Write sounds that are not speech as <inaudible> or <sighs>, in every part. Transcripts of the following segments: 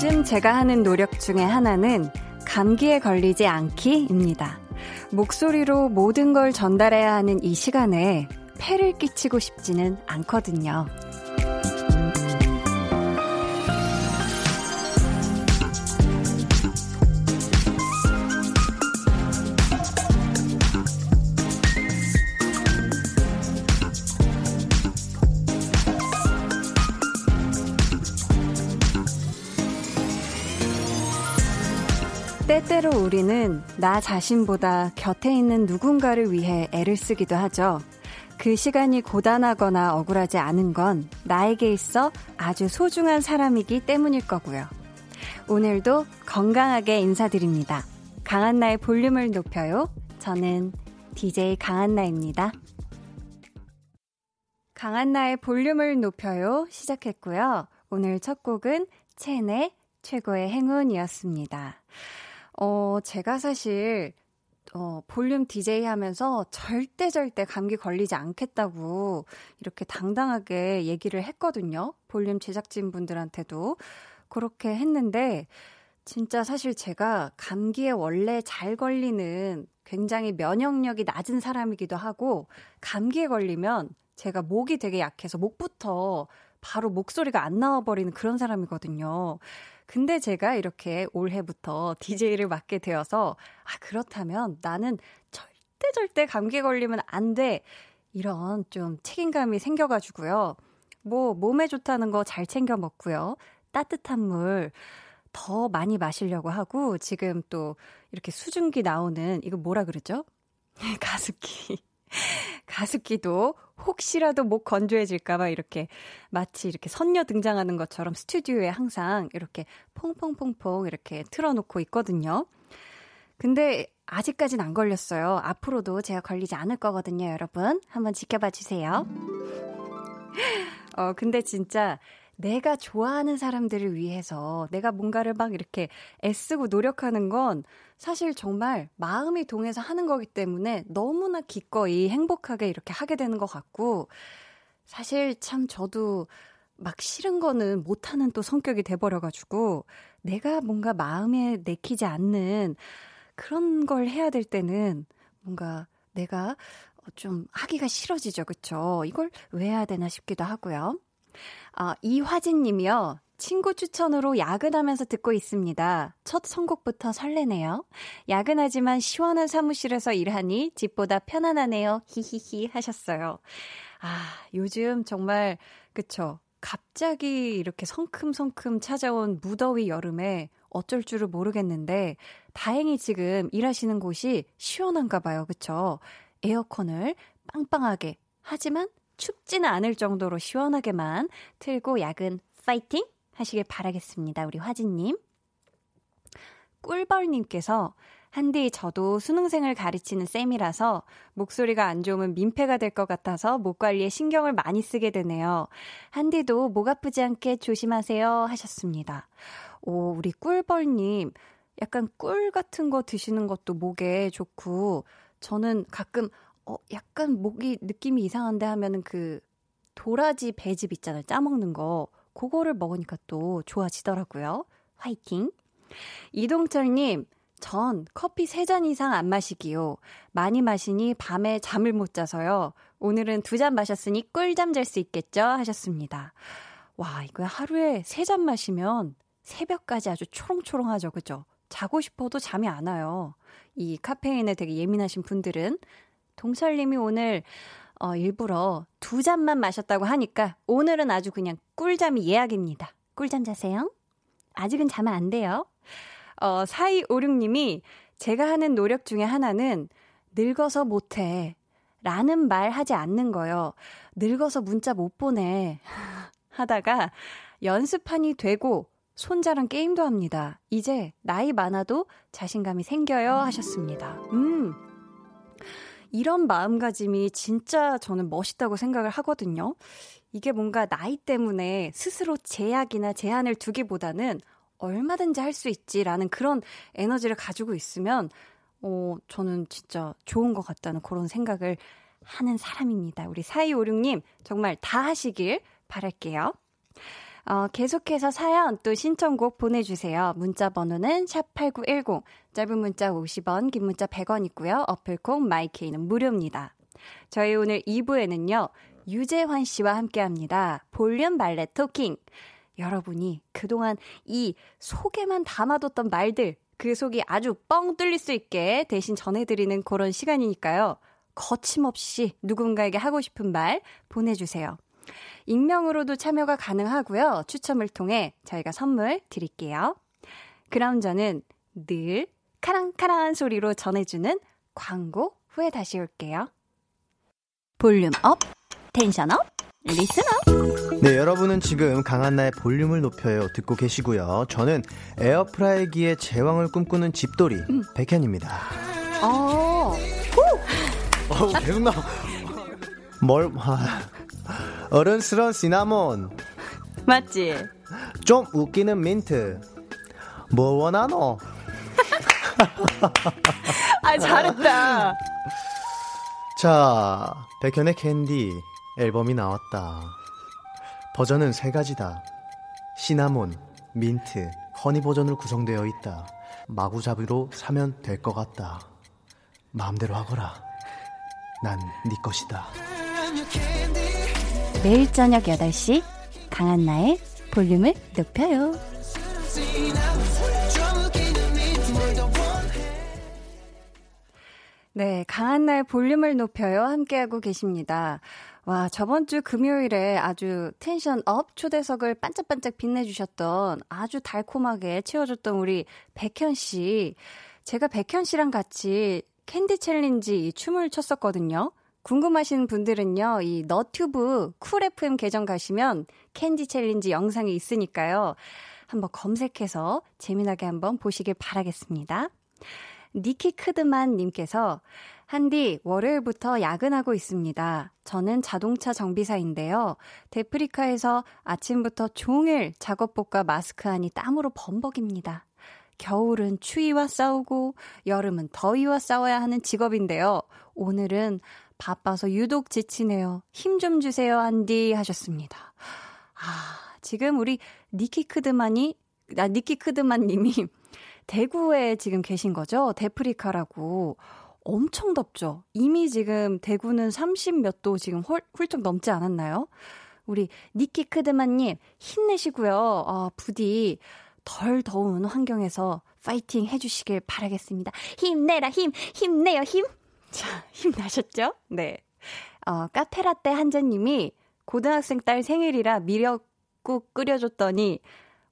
요즘 제가 하는 노력 중에 하나는 감기에 걸리지 않기입니다. 목소리로 모든 걸 전달해야 하는 이 시간에 폐를 끼치고 싶지는 않거든요. 때때로 우리는 나 자신보다 곁에 있는 누군가를 위해 애를 쓰기도 하죠. 그 시간이 고단하거나 억울하지 않은 건 나에게 있어 아주 소중한 사람이기 때문일 거고요. 오늘도 건강하게 인사드립니다. 강한나의 볼륨을 높여요. 저는 DJ 강한나입니다. 강한나의 볼륨을 높여요. 시작했고요. 오늘 첫 곡은 첸의 최고의 행운이었습니다. 어, 제가 사실, 어, 볼륨 DJ 하면서 절대 절대 감기 걸리지 않겠다고 이렇게 당당하게 얘기를 했거든요. 볼륨 제작진 분들한테도. 그렇게 했는데, 진짜 사실 제가 감기에 원래 잘 걸리는 굉장히 면역력이 낮은 사람이기도 하고, 감기에 걸리면 제가 목이 되게 약해서 목부터 바로 목소리가 안 나와버리는 그런 사람이거든요. 근데 제가 이렇게 올해부터 DJ를 맡게 되어서, 아, 그렇다면 나는 절대 절대 감기 걸리면 안 돼. 이런 좀 책임감이 생겨가지고요. 뭐, 몸에 좋다는 거 잘 챙겨 먹고요. 따뜻한 물 더 많이 마시려고 하고, 지금 또 이렇게 수증기 나오는, 이거 뭐라 그러죠? <laughs> 가습기. 가습기도 혹시라도 목 건조해질까봐 이렇게 마치 이렇게 선녀 등장하는 것처럼 스튜디오에 항상 이렇게 퐁퐁퐁퐁 이렇게 틀어놓고 있거든요. 근데 아직까진 안 걸렸어요. 앞으로도 제가 걸리지 않을 거거든요, 여러분. 한번 지켜봐 주세요. <laughs> 어, 근데 진짜 내가 좋아하는 사람들을 위해서 내가 뭔가를 막 이렇게 애쓰고 노력하는 건 사실 정말 마음이 동해서 하는 거기 때문에 너무나 기꺼이 행복하게 이렇게 하게 되는 것 같고 사실 참 저도 막 싫은 거는 못하는 또 성격이 돼버려가지고 내가 뭔가 마음에 내키지 않는 그런 걸 해야 될 때는 뭔가 내가 좀 하기가 싫어지죠. 그쵸? 이걸 왜 해야 되나 싶기도 하고요. 아, 이화진 님이요. 친구 추천으로 야근하면서 듣고 있습니다. 첫 선곡부터 설레네요. 야근하지만 시원한 사무실에서 일하니 집보다 편안하네요. 히히히 하셨어요. 아, 요즘 정말, 그쵸. 갑자기 이렇게 성큼성큼 찾아온 무더위 여름에 어쩔 줄을 모르겠는데, 다행히 지금 일하시는 곳이 시원한가 봐요. 그쵸? 에어컨을 빵빵하게. 하지만 춥지는 않을 정도로 시원하게만 틀고 야근 파이팅 하시길 바라겠습니다. 우리 화진님. 꿀벌님께서 한디 저도 수능생을 가르치는 쌤이라서 목소리가 안 좋으면 민폐가 될 것 같아서 목 관리에 신경을 많이 쓰게 되네요. 한디도 목 아프지 않게 조심하세요 하셨습니다. 오, 우리 꿀벌님 약간 꿀 같은 거 드시는 것도 목에 좋고 저는 가끔 어, 약간 목이 느낌이 이상한데 하면은 그 도라지 배즙 있잖아요. 짜먹는 거. 그거를 먹으니까 또 좋아지더라고요. 화이팅! 이동철님, 전 커피 3잔 이상 안 마시기요. 많이 마시니 밤에 잠을 못 자서요. 오늘은 두잔 마셨으니 꿀잠 잘 수 있겠죠? 하셨습니다. 와, 이거 하루에 3잔 마시면 새벽까지 아주 초롱초롱하죠. 그죠? 자고 싶어도 잠이 안 와요. 이 카페인에 되게 예민하신 분들은 동철님이 오늘 어, 일부러 두 잔만 마셨다고 하니까 오늘은 아주 그냥 꿀잠이 예약입니다. 꿀잠 자세요. 아직은 자면 안 돼요. 어, 4256님이 제가 하는 노력 중에 하나는 늙어서 못해. 라는 말 하지 않는 거요. 늙어서 문자 못 보내. <laughs> 하다가 연습판이 되고 손자랑 게임도 합니다. 이제 나이 많아도 자신감이 생겨요. 하셨습니다. 음. 이런 마음가짐이 진짜 저는 멋있다고 생각을 하거든요. 이게 뭔가 나이 때문에 스스로 제약이나 제한을 두기보다는 얼마든지 할 수 있지라는 그런 에너지를 가지고 있으면, 어, 저는 진짜 좋은 것 같다는 그런 생각을 하는 사람입니다. 우리 4256님, 정말 다 하시길 바랄게요. 어, 계속해서 사연 또 신청곡 보내주세요. 문자 번호는 샵8910, 짧은 문자 50원, 긴 문자 100원 있고요. 어플콩 마이케이는 무료입니다. 저희 오늘 2부에는요, 유재환 씨와 함께 합니다. 볼륨 발레 토킹. 여러분이 그동안 이 속에만 담아뒀던 말들, 그 속이 아주 뻥 뚫릴 수 있게 대신 전해드리는 그런 시간이니까요. 거침없이 누군가에게 하고 싶은 말 보내주세요. 익명으로도 참여가 가능하고요. 추첨을 통해 저희가 선물 드릴게요. 그럼 저는 늘 카랑카랑한 소리로 전해주는 광고 후에 다시 올게요. Volume up, tension up, listen up. 네, 여러분은 지금 강한나의 볼륨을 높여요 듣고 계시고요. 저는 에어프라이기의 제왕을 꿈꾸는 집돌이 음. 백현입니다. 어. 어, 계속 나. 뭘, 아, 어른스러운 시나몬. 맞지? 좀 웃기는 민트. 뭐 원하노? 아, 잘했다. 자, 백현의 캔디 앨범이 나왔다. 버전은 세 가지다. 시나몬, 민트, honey 버전으로 구성되어 있다. 마구잡이로 사면 될 것 같다. 마음대로 하거라. 난 네 것이다. 매일 저녁 8시 강한나의 볼륨을 높여요. 네, 강한나의 볼륨을 높여요. 함께하고 계십니다. 와, 저번 주 금요일에 아주 tension up 초대석을 반짝반짝 빛내주셨던 아주 달콤하게 채워줬던 우리 백현 씨. 제가 백현 씨랑 같이 캔디 challenge 춤을 췄었거든요. 궁금하신 분들은요, 이 너튜브 Cool FM 계정 가시면 캔디 challenge 영상이 있으니까요. 한번 검색해서 재미나게 한번 보시길 바라겠습니다. 니키 크드만 님께서 한디 월요일부터 야근하고 있습니다. 저는 자동차 정비사인데요. 대프리카에서 아침부터 종일 작업복과 마스크하니 땀으로 범벅입니다. 겨울은 추위와 싸우고 여름은 더위와 싸워야 하는 직업인데요. 오늘은 바빠서 유독 지치네요. 힘 좀 주세요, 한디 하셨습니다. 아, 지금 우리 니키 크드만이 아, 니키 크드만 님이 <laughs> 대구에 지금 계신 거죠? 대프리카라고. 엄청 덥죠? 이미 지금 대구는 30몇 도 지금 홀, 훌쩍 넘지 않았나요? 우리 니키 크드만님 힘내시고요. 아, 부디 덜 더운 환경에서 파이팅 해주시길 바라겠습니다. 힘내라, 힘, 힘내요, 힘. 자, <laughs> 힘나셨죠? 네. 어, 카페라떼 한자님이 고등학생 딸 생일이라 미역국 끓여줬더니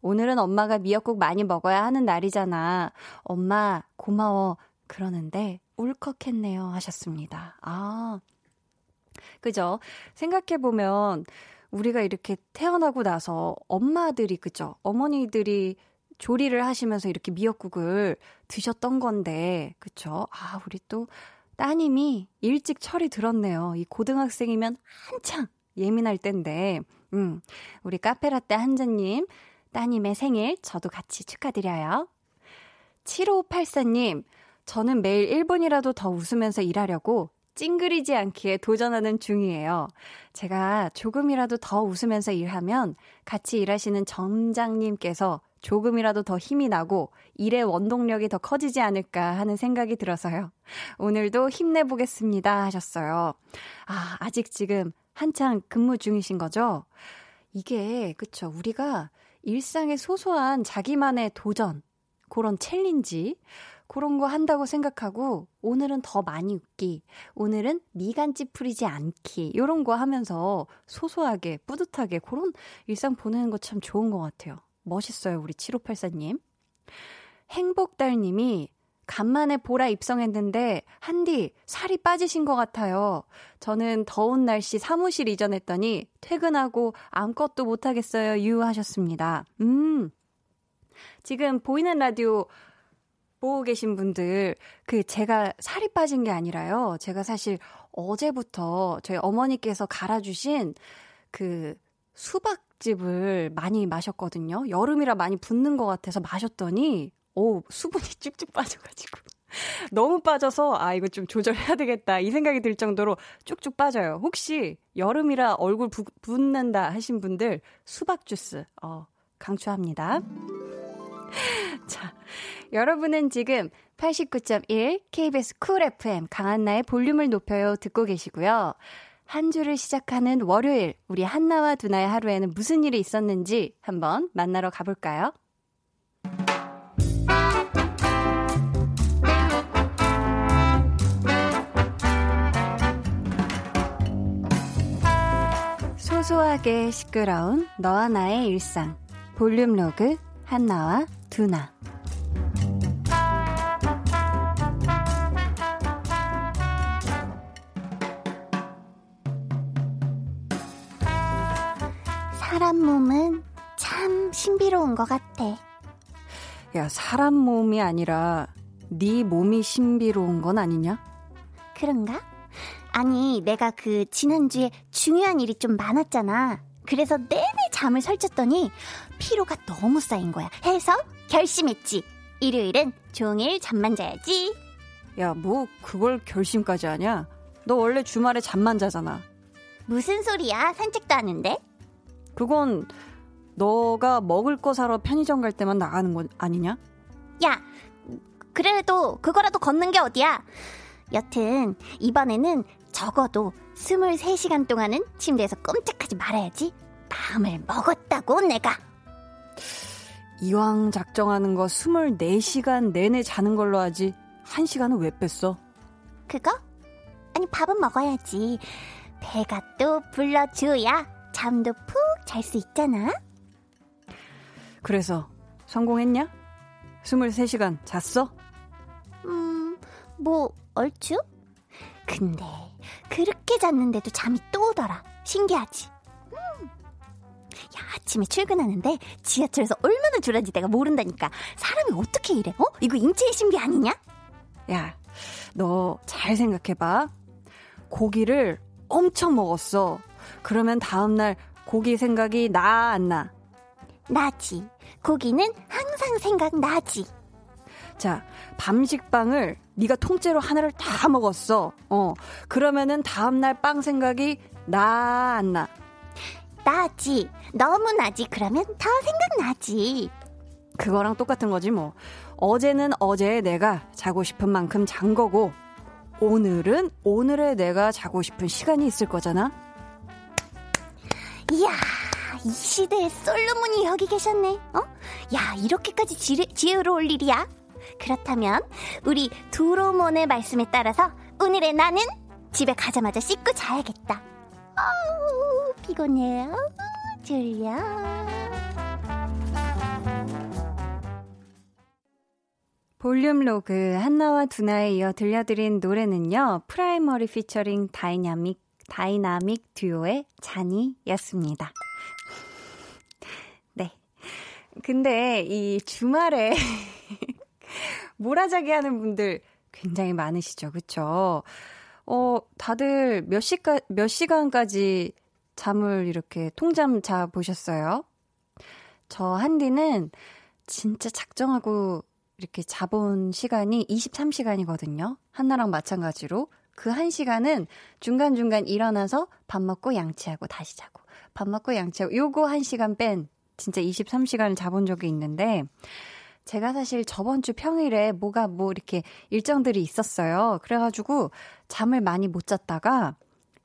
오늘은 엄마가 미역국 많이 먹어야 하는 날이잖아. 엄마, 고마워. 그러는데 울컥했네요. 하셨습니다. 아. 그죠? 생각해보면 우리가 이렇게 태어나고 나서 엄마들이, 그죠? 어머니들이 조리를 하시면서 이렇게 미역국을 드셨던 건데, 그쵸? 아, 우리 또 따님이 일찍 철이 들었네요. 이 고등학생이면 한창 예민할 때인데, 음, 우리 카페라떼 한자님, 따님의 생일 저도 같이 축하드려요. 7584님, 저는 매일 1분이라도 더 웃으면서 일하려고 찡그리지 않기에 도전하는 중이에요. 제가 조금이라도 더 웃으면서 일하면 같이 일하시는 점장님께서 조금이라도 더 힘이 나고 일의 원동력이 더 커지지 않을까 하는 생각이 들어서요. 오늘도 힘내보겠습니다 하셨어요. 아, 아직 지금 한창 근무 중이신 거죠? 이게, 그쵸. 우리가 일상의 소소한 자기만의 도전, 그런 challenge, 그런 거 한다고 생각하고 오늘은 더 많이 웃기, 오늘은 미간 찌푸리지 않기 이런 거 하면서 소소하게 뿌듯하게 그런 일상 보내는 거 참 좋은 것 같아요. 멋있어요, 우리 7584님. 행복달님이 간만에 보라 입성했는데 한디 살이 빠지신 것 같아요. 저는 더운 날씨 사무실 이전했더니 퇴근하고 아무것도 못 하겠어요. 유하셨습니다. 음. 지금 보이는 라디오 보고 계신 분들, 그 제가 살이 빠진 게 아니라요. 제가 사실 어제부터 저희 어머니께서 갈아 주신 그 수박 즙을 많이 마셨거든요. 여름이라 많이 붓는 것 같아서 마셨더니, 오, 수분이 <laughs> 쭉쭉 빠져가지고. <laughs> 너무 빠져서 아 이거 좀 조절해야 되겠다 이 생각이 들 정도로 쭉쭉 빠져요. 혹시 여름이라 얼굴 부, 붓는다 하신 분들 수박 주스 어, 강추합니다. <laughs> 자, 여러분은 지금 89.1 KBS 쿨 FM 강한나의 볼륨을 높여요 듣고 계시고요. 한 주를 시작하는 월요일 우리 한나와 두나의 하루에는 무슨 일이 있었는지 한번 만나러 가볼까요? 소소하게 시끄러운 너와 나의 일상 볼륨 로그 한나와 두나 사람 몸은 참 신비로운 것 같아. 야, 사람 몸이 아니라 네 몸이 신비로운 건 아니냐? 그런가? 아니, 내가 그 지난주에 중요한 일이 좀 많았잖아. 그래서 내내 잠을 설쳤더니 피로가 너무 쌓인 거야. 해서 결심했지. 일요일은 종일 잠만 자야지. 야, 뭐 그걸 결심까지 하냐? 너 원래 주말에 잠만 자잖아. 무슨 소리야? 산책도 하는데? 그건 너가 먹을 거 사러 편의점 갈 때만 나가는 거 아니냐? 야, 그래도 그거라도 걷는 게 어디야? 여튼 이번에는 적어도 23시간 동안은 침대에서 꼼짝하지 말아야지. 마음을 먹었다고 내가. 이왕 작정하는 거 24시간 내내 자는 걸로 하지. 1시간은 왜 뺐어? 그거? 아니 밥은 먹어야지. 배가 또 불러줘야 잠도 푹 잘 수 있잖아. 그래서 성공했냐? 23시간 잤어? 음, 뭐 얼추? 근데 그렇게 잤는데도 잠이 또 오더라. 신기하지? 음. 야, 아침에 출근하는데 지하철에서 얼마나 줄었는지 내가 모른다니까. 사람이 어떻게 이래? 어? 이거 인체의 신비 아니냐? 야, 너 잘 생각해봐. 고기를 엄청 먹었어. 그러면 다음날 고기 생각이 나, 안 나? 나지. 고기는 항상 생각나지. 자, 밤식빵을 네가 통째로 하나를 다 먹었어. 어. 그러면은 다음 날 빵 생각이 나 안 나? 나지. 너무 나지. 그러면 더 생각나지. 그거랑 똑같은 거지 뭐. 어제는 어제 내가 자고 싶은 만큼 잔 거고 오늘은 오늘의 내가 자고 싶은 시간이 있을 거잖아. 이야, 이 시대에 솔로몬이 여기 계셨네. 어? 야, 이렇게까지 지혜, 지혜로울 일이야? 그렇다면 우리 두로몬의 말씀에 따라서 오늘의 나는 집에 가자마자 씻고 자야겠다. 아우 피곤해. 요 졸려. 볼륨 로그 한나와 두나에 이어 들려드린 노래는요. 프라이머리 피처링 다이나믹 다이나믹 듀오의 자니였습니다. 네. 근데 이 주말에 <laughs> 몰아자기 하는 분들 굉장히 많으시죠. 그쵸? 어, 다들 몇 시까, 몇 시간까지 잠을 이렇게 통잠 자 보셨어요? 저 한디는 진짜 작정하고 이렇게 자본 시간이 23시간이거든요. 한나랑 마찬가지로. 그 한 시간은 중간중간 일어나서 밥 먹고 양치하고 다시 자고, 밥 먹고 양치하고, 요거 한 시간 뺀 진짜 23시간을 자본 적이 있는데, 제가 사실 저번 주 평일에 뭐가 뭐 이렇게 일정들이 있었어요. 그래가지고 잠을 많이 못 잤다가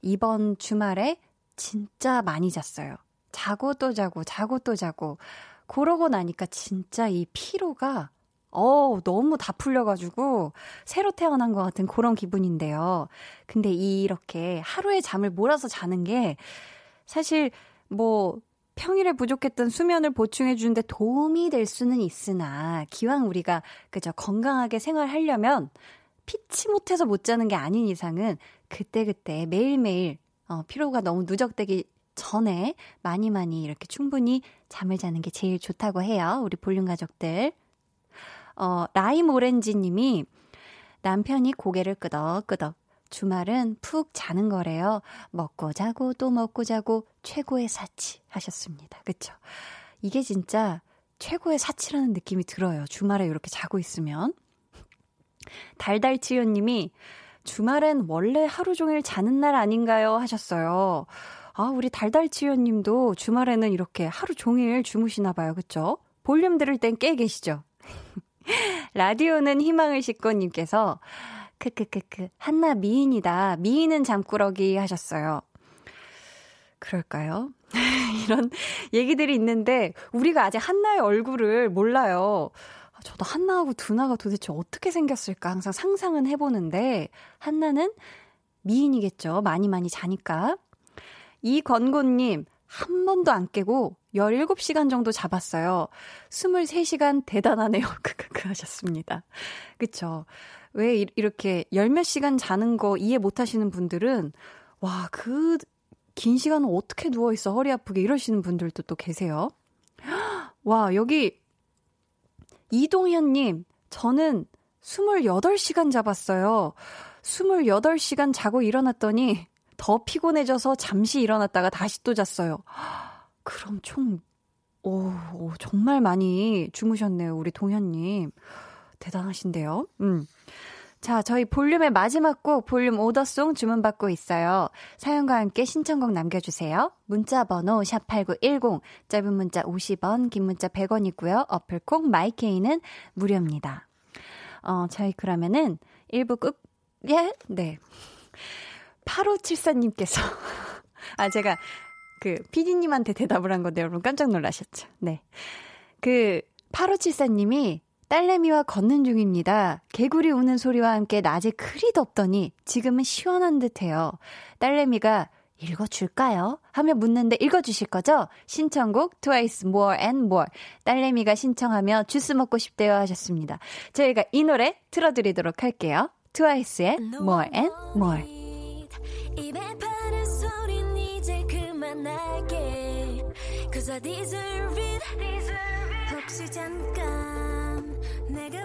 이번 주말에 진짜 많이 잤어요. 자고 또 자고, 자고 또 자고. 그러고 나니까 진짜 이 피로가 어 너무 다 풀려가지고 새로 태어난 것 같은 그런 기분인데요. 근데 이렇게 하루에 잠을 몰아서 자는 게 사실 뭐 평일에 부족했던 수면을 보충해 주는데 도움이 될 수는 있으나 기왕 우리가 그저 건강하게 생활하려면 피치 못해서 못 자는 게 아닌 이상은 그때그때 매일매일 어, 피로가 너무 누적되기 전에 많이 많이 이렇게 충분히 잠을 자는 게 제일 좋다고 해요. 우리 볼륨 가족들. 어, 라임 오렌지 님이 남편이 고개를 끄덕끄덕 주말은 푹 자는 거래요. 먹고 자고 또 먹고 자고 최고의 사치 하셨습니다. 그쵸? 이게 진짜 최고의 사치라는 느낌이 들어요. 주말에 이렇게 자고 있으면. 달달치요 님이 주말엔 원래 하루 종일 자는 날 아닌가요? 하셨어요. 아, 우리 달달치요 님도 주말에는 이렇게 하루 종일 주무시나 봐요. 그쵸? 볼륨 들을 땐 깨 계시죠? <laughs> 라디오는 희망을 싣고 님께서 크크크크 한나 미인이다. 미인은 잠꾸러기 하셨어요. 그럴까요? <laughs> 이런 얘기들이 있는데 우리가 아직 한나의 얼굴을 몰라요. 저도 한나하고 두나가 도대체 어떻게 생겼을까 항상 상상은 해보는데 한나는 미인이겠죠. 많이 많이 자니까. 이건고님 한 번도 안 깨고 17시간 정도 잡았어요. 23시간 대단하네요. 크크크 <laughs> 하셨습니다. 그쵸. 왜 이렇게 열몇 시간 자는 거 이해 못 하시는 분들은 와, 그 긴 시간은 어떻게 누워 있어 허리 아프게 이러시는 분들도 또 계세요. <gasps> 와, 여기 이동현 님, 저는 28시간 잡았어요. 28시간 자고 일어났더니 더 피곤해져서 잠시 일어났다가 다시 또 잤어요. 그럼 총, 오, 오 정말 많이 주무셨네요. 우리 동현님. 대단하신데요. 음. 자, 저희 볼륨의 마지막 곡 볼륨 오더송 주문받고 있어요. 사연과 함께 신청곡 남겨주세요. 문자 번호 샵8910, 짧은 문자 50원, 긴 문자 100원이고요. 어플콩 마이케이는 무료입니다. 어, 저희 그러면은 1부 끝, 예? 네. 8574님께서, <laughs> 아, 제가 그 PD님한테 대답을 한 건데 여러분 깜짝 놀라셨죠? 네. 그 8574님이 딸내미와 걷는 중입니다. 개구리 우는 소리와 함께 낮에 그리 덥더니 지금은 시원한 듯해요. 딸내미가 읽어줄까요? 하며 묻는데 읽어주실 거죠? 신청곡 트와이스 More and More 딸내미가 신청하며 주스 먹고 싶대요 하셨습니다. 저희가 이 노래 틀어드리도록 할게요. 트와이스의 More and More 혹시 잠깐 내가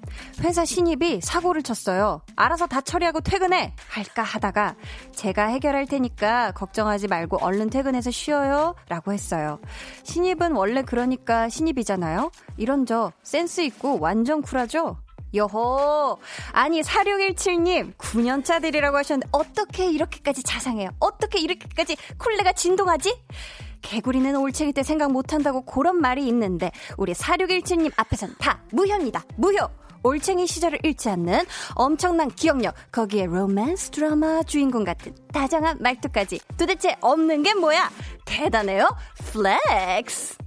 회사 신입이 사고를 쳤어요. 알아서 다 처리하고 퇴근해! 할까 하다가 제가 해결할 테니까 걱정하지 말고 얼른 퇴근해서 쉬어요. 라고 했어요. 신입은 원래 그러니까 신입이잖아요? 이런 저 센스 있고 완전 쿨하죠? 여호. 아니, 4617님, 9년차들이라고 하셨는데, 어떻게 이렇게까지 자상해요? 어떻게 이렇게까지 쿨레가 진동하지? 개구리는 올챙이 때 생각 못한다고 그런 말이 있는데, 우리 4617님 앞에선 다 무효입니다. 무효! 올챙이 시절을 잊지 않는 엄청난 기억력, 거기에 로맨스 드라마 주인공 같은 다정한 말투까지 도대체 없는 게 뭐야? 대단해요. Flex!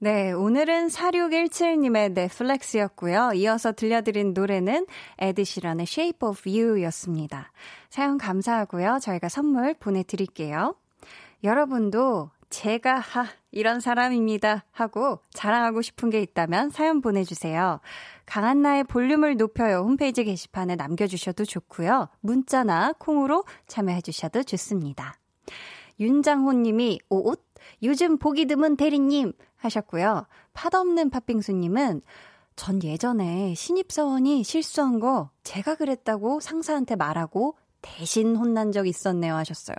네, 오늘은 4617님의 flex였고요. 이어서 들려드린 노래는 에드 시런의 Shape of You 였습니다. 사연 감사하고요. 저희가 선물 보내드릴게요. 여러분도 제가 하 이런 사람입니다 하고 자랑하고 싶은 게 있다면 사연 보내주세요. 강한나의 볼륨을 높여요 홈페이지 게시판에 남겨주셔도 좋고요. 문자나 콩으로 참여해주셔도 좋습니다. 윤장호님이 옷 요즘 보기 드문 대리님 하셨고요. 팥없는 팥빙수님은 전 예전에 신입사원이 실수한 거 제가 그랬다고 상사한테 말하고 대신 혼난 적 있었네요 하셨어요.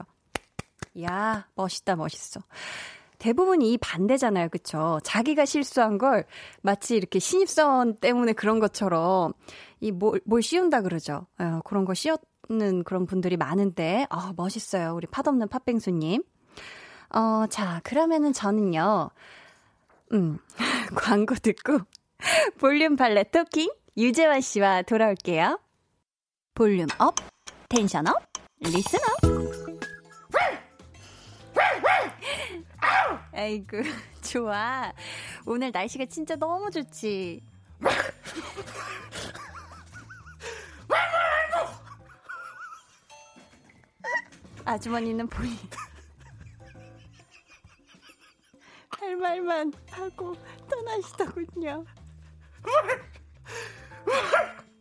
야, 멋있다, 멋있어. 대부분 이 반대잖아요. 그쵸? 자기가 실수한 걸 마치 이렇게 신입사원 때문에 그런 것처럼 이 뭘, 뭘 씌운다 그러죠. 어, 그런 거 씌우는 그런 분들이 많은데, 아, 멋있어요. 우리 팥없는 팥빙수님. 어, 자, 그러면은 저는요, 음, <laughs> 광고 듣고 볼륨 발레 토킹 유재환 씨와 돌아올게요. Volume up, tension up, listen up. 아이고, <laughs> 좋아. 오늘 날씨가 진짜 너무 좋지. 아주머니는 본인 할 말만 하고 떠나시더군요.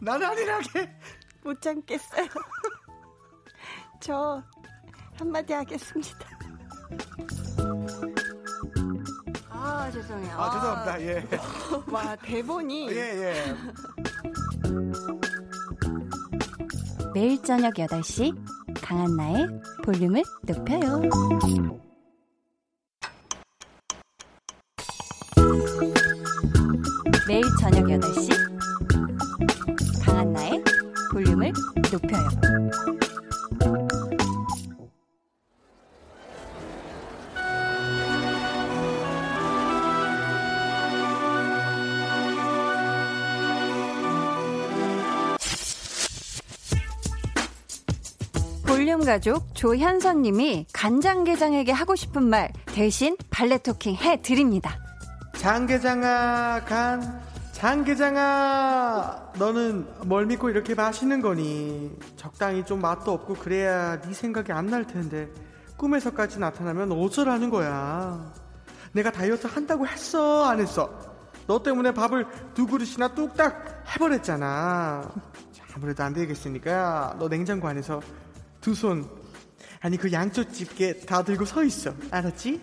나는 아니라게. 못 참겠어요. <laughs> 저 한마디 하겠습니다. 아 죄송해요. 아, 죄송합니다. 예. <laughs> 와 대본이 예, 예. 매일 저녁 8시 강한나의 볼륨을 높여요. 매일 저녁 8시 강한나의 볼륨을 높여요. 가족 조현선 님이 간장게장에게 하고 싶은 말 대신 발레 토킹 해드립니다. 장게장아, 간, 장게장아, 너는 뭘 믿고 이렇게 마시는 거니? 적당히 좀 맛도 없고 그래야 네 생각이 안 날 텐데 꿈에서까지 나타나면 어쩌라는 거야. 내가 다이어트 한다고 했어, 안 했어? 너 때문에 밥을 두 그릇이나 뚝딱 해버렸잖아. 자, 아무래도 안 되겠으니까 너 냉장고 안에서 두 손, 아니 그 양쪽 집게 다 들고 서 있어. 알았지?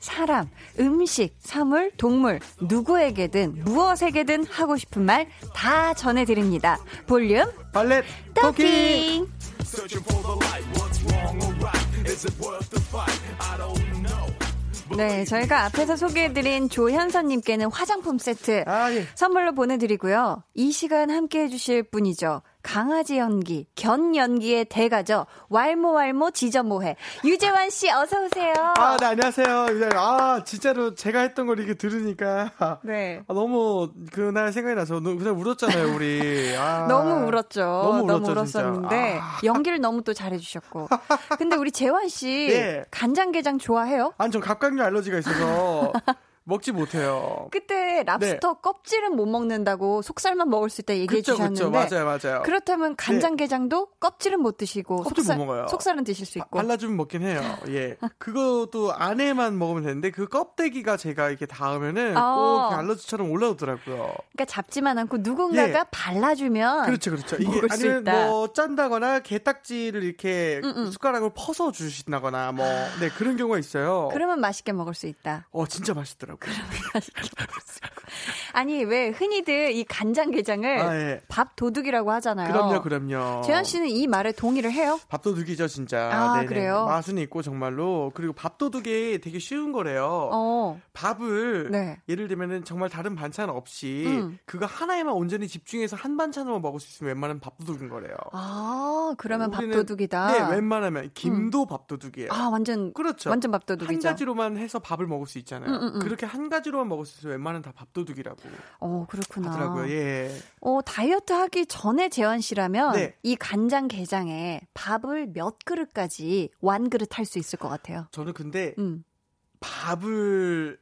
사람, 음식, 사물, 동물, 누구에게든 무엇에게든 하고 싶은 말 다 전해드립니다. 볼륨 발렛 토킹! 네, 저희가 앞에서 소개해드린 조현선님께는 화장품 세트 아, 예. 선물로 보내드리고요. 이 시간 함께 해주실 분이죠. 강아지 연기, 견 연기의 대가죠. 왈모왈모 지저모해. 유재환 씨, 어서 오세요. 아, 네, 안녕하세요. 네, 아, 진짜로 제가 했던 걸 이렇게 들으니까. 네. 아, 너무 그날 생각이 나서 너- 그냥 울었잖아요, 우리. 아. 너무 울었죠. 너무 울었죠, 울었었는데 진짜. 아. 연기를 너무 또 잘해 주셨고. 근데 우리 재환 씨 예. <laughs> 간장게장 좋아해요? 아니, 전 갑각류 알러지가 있어서 먹지 못해요. 그때 랍스터 껍질은 못 먹는다고 속살만 먹을 수 있다 얘기해 네. 그쵸, 그쵸. 주셨는데 맞아요, 맞아요. 그렇다면 간장게장도 껍질은 못 드시고 껍질 속살, 못 먹어요. 속살은 드실 수 있고. 발라주면 먹긴 해요. <laughs> 예. 그것도 안에만 먹으면 되는데 그 껍데기가 제가 이렇게 닿으면은 어. 꼭 알러지처럼 올라오더라고요. 그러니까 잡지만 않고 누군가가 예. 발라주면 그렇죠, 그렇죠. 이게 아니면. 뭐 짠다거나 게딱지를 이렇게 음, 음. 숟가락으로 퍼서 주신다거나 뭐 네 그런 경우가 있어요. 그러면 맛있게 먹을 수 있다. 어 진짜 맛있더라고요. 아니 왜 흔히들 이 간장게장을 아, 예. 밥 도둑이라고 하잖아요. 그럼요, 그럼요. 재현 씨는 이 말에 동의를 해요? 밥 도둑이죠, 진짜. 아, 네네. 그래요? 맛은 있고 정말로 그리고 밥 도둑이 되게 쉬운 거래요. 어. 밥을 네. 예를 들면은 정말 다른 반찬 없이 음. 그거 하나에만 온전히 집중해서 한 반찬으로만 먹을 수 있으면 웬만하면 밥 도둑인 거래요. 아, 그러면 우리는- 밥도둑이다. 네, 웬만하면 김도 밥도둑이에요. 아, 완전 그렇죠. 완전 한 밥도둑이죠. 가지로만 해서 밥을 먹을 수 있잖아요. 음, 음, 음. 그렇게 한 가지로만 먹을 수 있으면 웬만하면 다 밥도둑이라고 어, 그렇구나. 하더라고요. 예. 어, 다이어트 하기 전에 재환 씨라면 네. 이 간장 게장에 밥을 몇 그릇까지 완 그릇 할 수 있을 것 같아요. 저는 근데 음. 밥을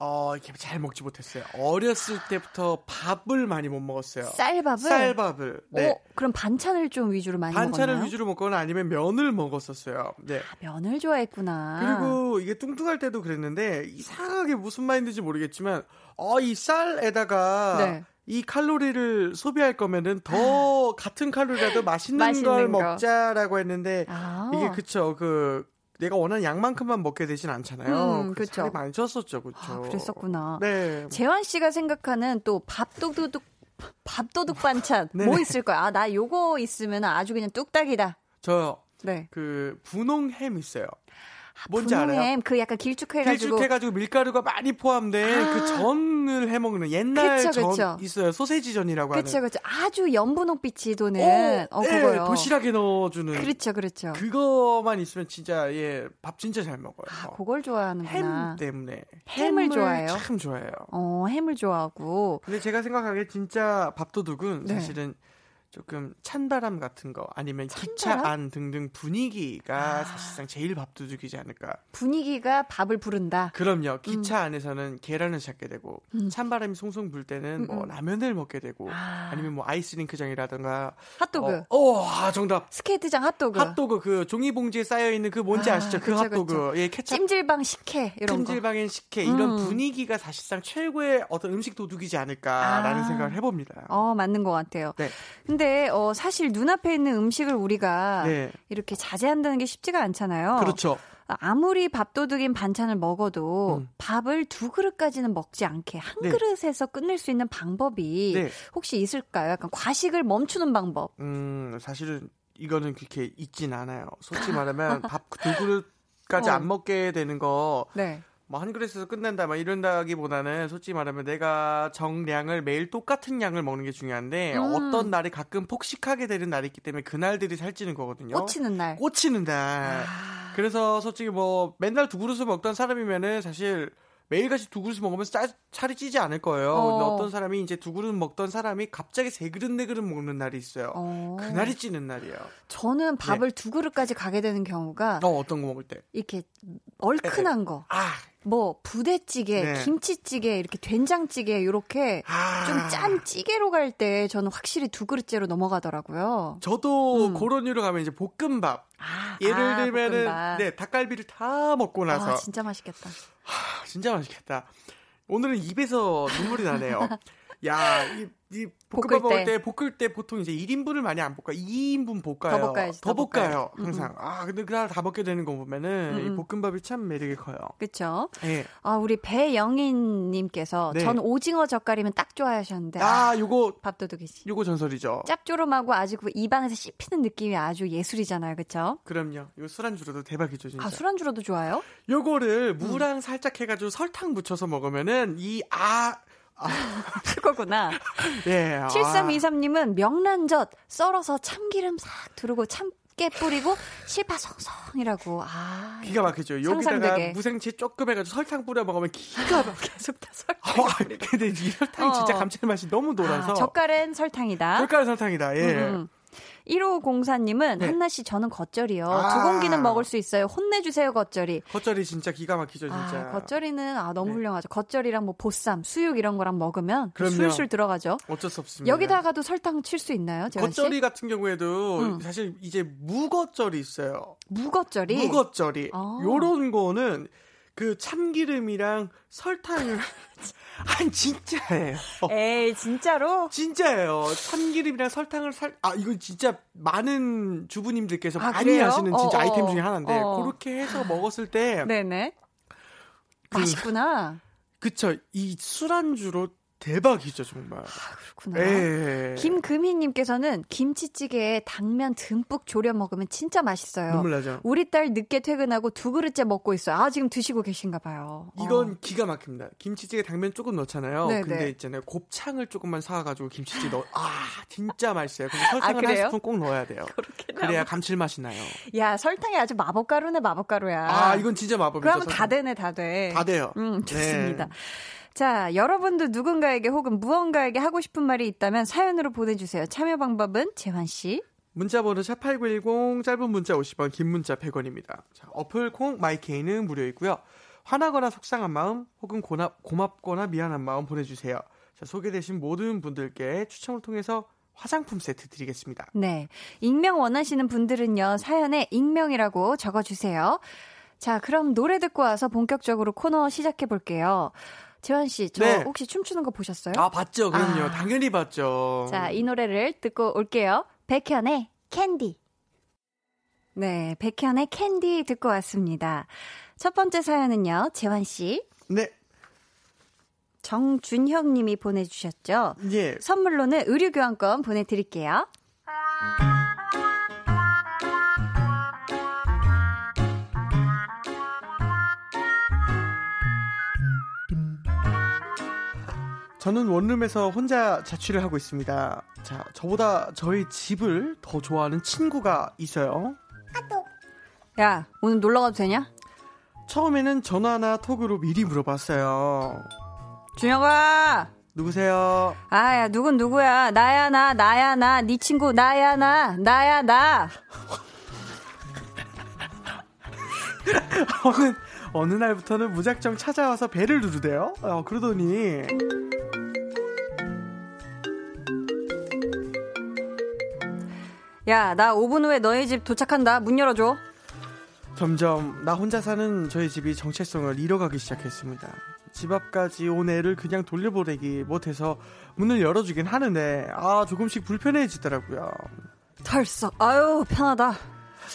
어 이렇게 잘 먹지 못했어요. 어렸을 때부터 밥을 많이 못 먹었어요. 쌀밥을 쌀밥을. 네. 어, 그럼 반찬을 좀 위주로 많이 반찬을 먹었나요? 위주로 먹거나 아니면 면을 먹었었어요. 네. 아, 면을 좋아했구나. 그리고 이게 뚱뚱할 때도 그랬는데 이상하게 무슨 마인드인지 모르겠지만 어 이 쌀에다가 네. 이 칼로리를 소비할 거면은 더 같은 칼로리라도 맛있는, 맛있는 걸 거. 먹자라고 했는데 아. 이게 그쵸 그 내가 원하는 양만큼만 먹게 되진 않잖아요. 음, 그쵸. 살이 많이 쪘었죠, 그쵸. 아, 그랬었구나. 네. 재환 씨가 생각하는 또 밥도둑 밥도둑 반찬 네네. <laughs> 뭐 있을 거야? 아, 나 요거 있으면 아주 그냥 뚝딱이다. 저 네. 그 분홍 햄 있어요. 뭔지 알아요? 분홍햄 그 약간 길쭉해가지고 길쭉해가지고 밀가루가 많이 포함된 아. 그 전을 해먹는 옛날 그쵸, 전 그쵸. 있어요. 소세지 전이라고 하는. 그렇죠, 그렇죠. 아주 연분홍빛이 도는 어, 네, 그거요. 도시락에 넣어주는. 그렇죠, 그렇죠. 그거만 있으면 진짜 예밥 진짜 잘 먹어요. 아, 그걸 좋아하는구나. 햄 때문에 햄을 좋아해요? 참 좋아해요. 어, 햄을 좋아하고. 근데 제가 생각하기에 진짜 밥도둑은 네. 사실은 조금 찬바람 같은 거 아니면 찬바람? 기차 안 등등 분위기가 아. 사실상 제일 밥도둑이지 않을까. 분위기가 밥을 부른다. 그럼요. 기차 안에서는 계란을 찾게 되고 음. 찬바람이 송송 불 때는 뭐 음, 음. 라면을 먹게 되고 아. 아니면 뭐 아이스링크장이라든가 핫도그. 어, 어, 아, 정답. 스케이트장 핫도그. 핫도그 그 종이 봉지에 쌓여 있는 그 뭔지 아, 아시죠? 그 그쵸, 핫도그. 그쵸. 예, 케찹 찜질방 식혜 이런 거. 찜질방엔 식혜 이런 음. 분위기가 사실상 최고의 어떤 음식 도둑이지 않을까라는 아. 생각을 해봅니다. 어, 맞는 것 같아요. 네. 근데 어, 사실 눈앞에 있는 음식을 우리가 네. 이렇게 자제한다는 게 쉽지가 않잖아요. 그렇죠. 아무리 밥도둑인 반찬을 먹어도 음. 밥을 두 그릇까지는 먹지 않게 한 네. 그릇에서 끝낼 수 있는 방법이 네. 혹시 있을까요? 약간 과식을 멈추는 방법. 음, 사실은 이거는 그렇게 있진 않아요. 솔직히 말하면 <laughs> 밥 두 그릇까지 어. 안 먹게 되는 거 네. 뭐 한 그릇에서 끝낸다 막 이런다기보다는 솔직히 말하면 내가 정량을 매일 똑같은 양을 먹는 게 중요한데 음. 어떤 날이 가끔 폭식하게 되는 날이 있기 때문에 그날들이 살찌는 거거든요. 꽂히는 날. 꽂히는 날. 아. 그래서 솔직히 뭐 맨날 두 그릇을 먹던 사람이면은 사실 매일같이 두 그릇을 먹으면 짜, 살이 찌지 않을 거예요. 어. 근데 어떤 사람이 이제 두 그릇 먹던 사람이 갑자기 세 그릇 네 그릇 먹는 날이 있어요. 어. 그날이 찌는 날이에요. 저는 밥을 두 그릇까지 가게 되는 경우가 어 어떤 거 먹을 때? 이렇게 얼큰한 거, 아, 뭐 부대찌개, 네. 김치찌개, 이렇게 된장찌개 이렇게 아. 좀짠 찌개로 갈 때 저는 확실히 두 그릇째로 넘어가더라고요. 저도 음. 그런 이유로 가면 이제 볶음밥. 아, 예를 아, 들면은 볶음밥. 네 닭갈비를 다 먹고 나서 아, 진짜 맛있겠다. 하, 진짜 맛있겠다. 오늘은 입에서 눈물이 나네요. <laughs> 야, 이, 이 볶음밥 볶을 먹을 때. 때 볶을 때 보통 이제 1인분을 많이 안 볶아. 2인분 볶아요. 더 볶아야지, 더더 볶아요. 볶아요. 음, 항상. 아, 근데 그날 다 먹게 되는 거 보면은 음, 음. 이 볶음밥이 참 매력이 커요. 그쵸? 예. 아, 우리 배영인 님께서 네. 전 오징어 젓갈이면 딱 좋아하셨는데. 아, 요거 밥도둑이지. 요거 전설이죠. 짭조름하고 아주 그 입안에서 씹히는 느낌이 아주 예술이잖아요. 그쵸? 그럼요. 이거 술안주로도 대박이죠, 진짜. 아, 술안주로도 좋아요? 요거를 음. 무랑 살짝 해 가지고 설탕 묻혀서 먹으면은 이 아, <laughs> 그거구나. 예. 아. 7323님은 명란젓 썰어서 참기름 싹 두르고 참 깨 뿌리고 실파성성이라고. 아. 기가 막히죠. 여기다가. 무생채 조금 해가지고 설탕 뿌려 먹으면 기가 막. 계속 다 <laughs> 설탕. 어, 근데 이 설탕이 어. 진짜 감칠맛이 너무 돌아서. 아, 젓갈엔 설탕이다. 젓갈 설탕이다. 예. 음, 음. 1504님은 네. 한나 씨 저는 겉절이요. 아. 두 공기는 먹을 수 있어요. 혼내주세요 겉절이. 겉절이 진짜 기가 막히죠, 진짜. 아, 겉절이는 아 너무 네. 훌륭하죠. 겉절이랑 뭐 보쌈, 수육 이런 거랑 먹으면 그럼요. 술술 들어가죠. 어쩔 수 없습니다. 여기다가도 설탕 칠 수 있나요, 씨? 겉절이 같은 경우에도 음. 사실 이제 무겉절이 있어요. 무겉절이. 무겉절이. 아. 요런 거는 그 참기름이랑 설탕을 <laughs> 아니 진짜예요. 에이 진짜로? 진짜예요. 참기름이랑 설탕을 살, 아, 이거 진짜 많은 주부님들께서 아, 많이 그래요? 하시는 진짜 어, 아이템 어. 중에 하나인데, 어. 그렇게 해서 먹었을 때, 네네. 그- 맛있구나. 그쵸. 이 술안주로 대박이죠, 정말. 그렇구나. 예. 김금희님께서는 김치찌개에 당면 듬뿍 졸여 먹으면 진짜 맛있어요. 눈물 나죠. 우리 딸 늦게 퇴근하고 두 그릇째 먹고 있어요. 아 지금 드시고 계신가 봐요. 어. 이건 기가 막힙니다. 김치찌개 당면 조금 넣잖아요. 네, 근데 네. 있잖아요. 곱창을 조금만 사가지고 김치찌개 넣어. 아, 진짜 맛있어요. 그래서 설탕을 한 아, 그래요? 스푼 꼭 넣어야 돼요. 그렇게 그래야 감칠맛이 나요. 야 설탕이 아주 마법가루네 마법가루야. 아, 이건 진짜 마법이죠. 그러면 다. 되네 다 돼. 다 돼요. 음 좋습니다. 네. 자, 여러분도 누군가에게 혹은 무언가에게 하고 싶은 말이 있다면 사연으로 보내주세요. 참여 방법은 재환 씨. 문자번호 샵8910 짧은 문자 50원 긴 문자 100원입니다. 자, 어플 콩 마이케이는 무료이고요. 화나거나 속상한 마음 혹은 고나, 고맙거나 미안한 마음 보내주세요. 자, 소개되신 모든 분들께 추첨을 통해서 화장품 세트 드리겠습니다. 네. 익명 원하시는 분들은요, 사연에 익명이라고 적어주세요. 자, 그럼 노래 듣고 와서 본격적으로 코너 시작해 볼게요. 재환 씨, 저 네. 혹시 춤추는 거 보셨어요? 아, 봤죠? 그럼요. 아. 당연히 봤죠. 자, 이 노래를 듣고 올게요. 백현의 캔디. 네, 백현의 캔디 듣고 왔습니다. 첫 번째 사연은요, 재환 씨. 네. 정준혁 님이 보내주셨죠. 예. 선물로는 의류 교환권 보내드릴게요. 저는 원룸에서 혼자 자취를 하고 있습니다. 자, 저보다 저희 집을 더 좋아하는 친구가 있어요. 야, 오늘 놀러 가도 되냐? 처음에는 전화나 톡으로 미리 물어봤어요. 준혁아! 누구세요? 아, 야, 누군 누구야? 나야, 나, 나야, 나, 네 친구, 나야, 나, 나야, 나. <laughs> 어느, 어느 날부터는 무작정 찾아와서 배를 누르대요. 어, 그러더니. 야, 나 5분 후에 너희 집 도착한다. 문 열어줘. 점점 나 혼자 사는 저희 집이 정체성을 잃어가기 시작했습니다. 집 앞까지 온 애를 그냥 돌려보내기 못해서 문을 열어주긴 하는데 아 조금씩 불편해지더라고요. 털썩. 아유, 편하다.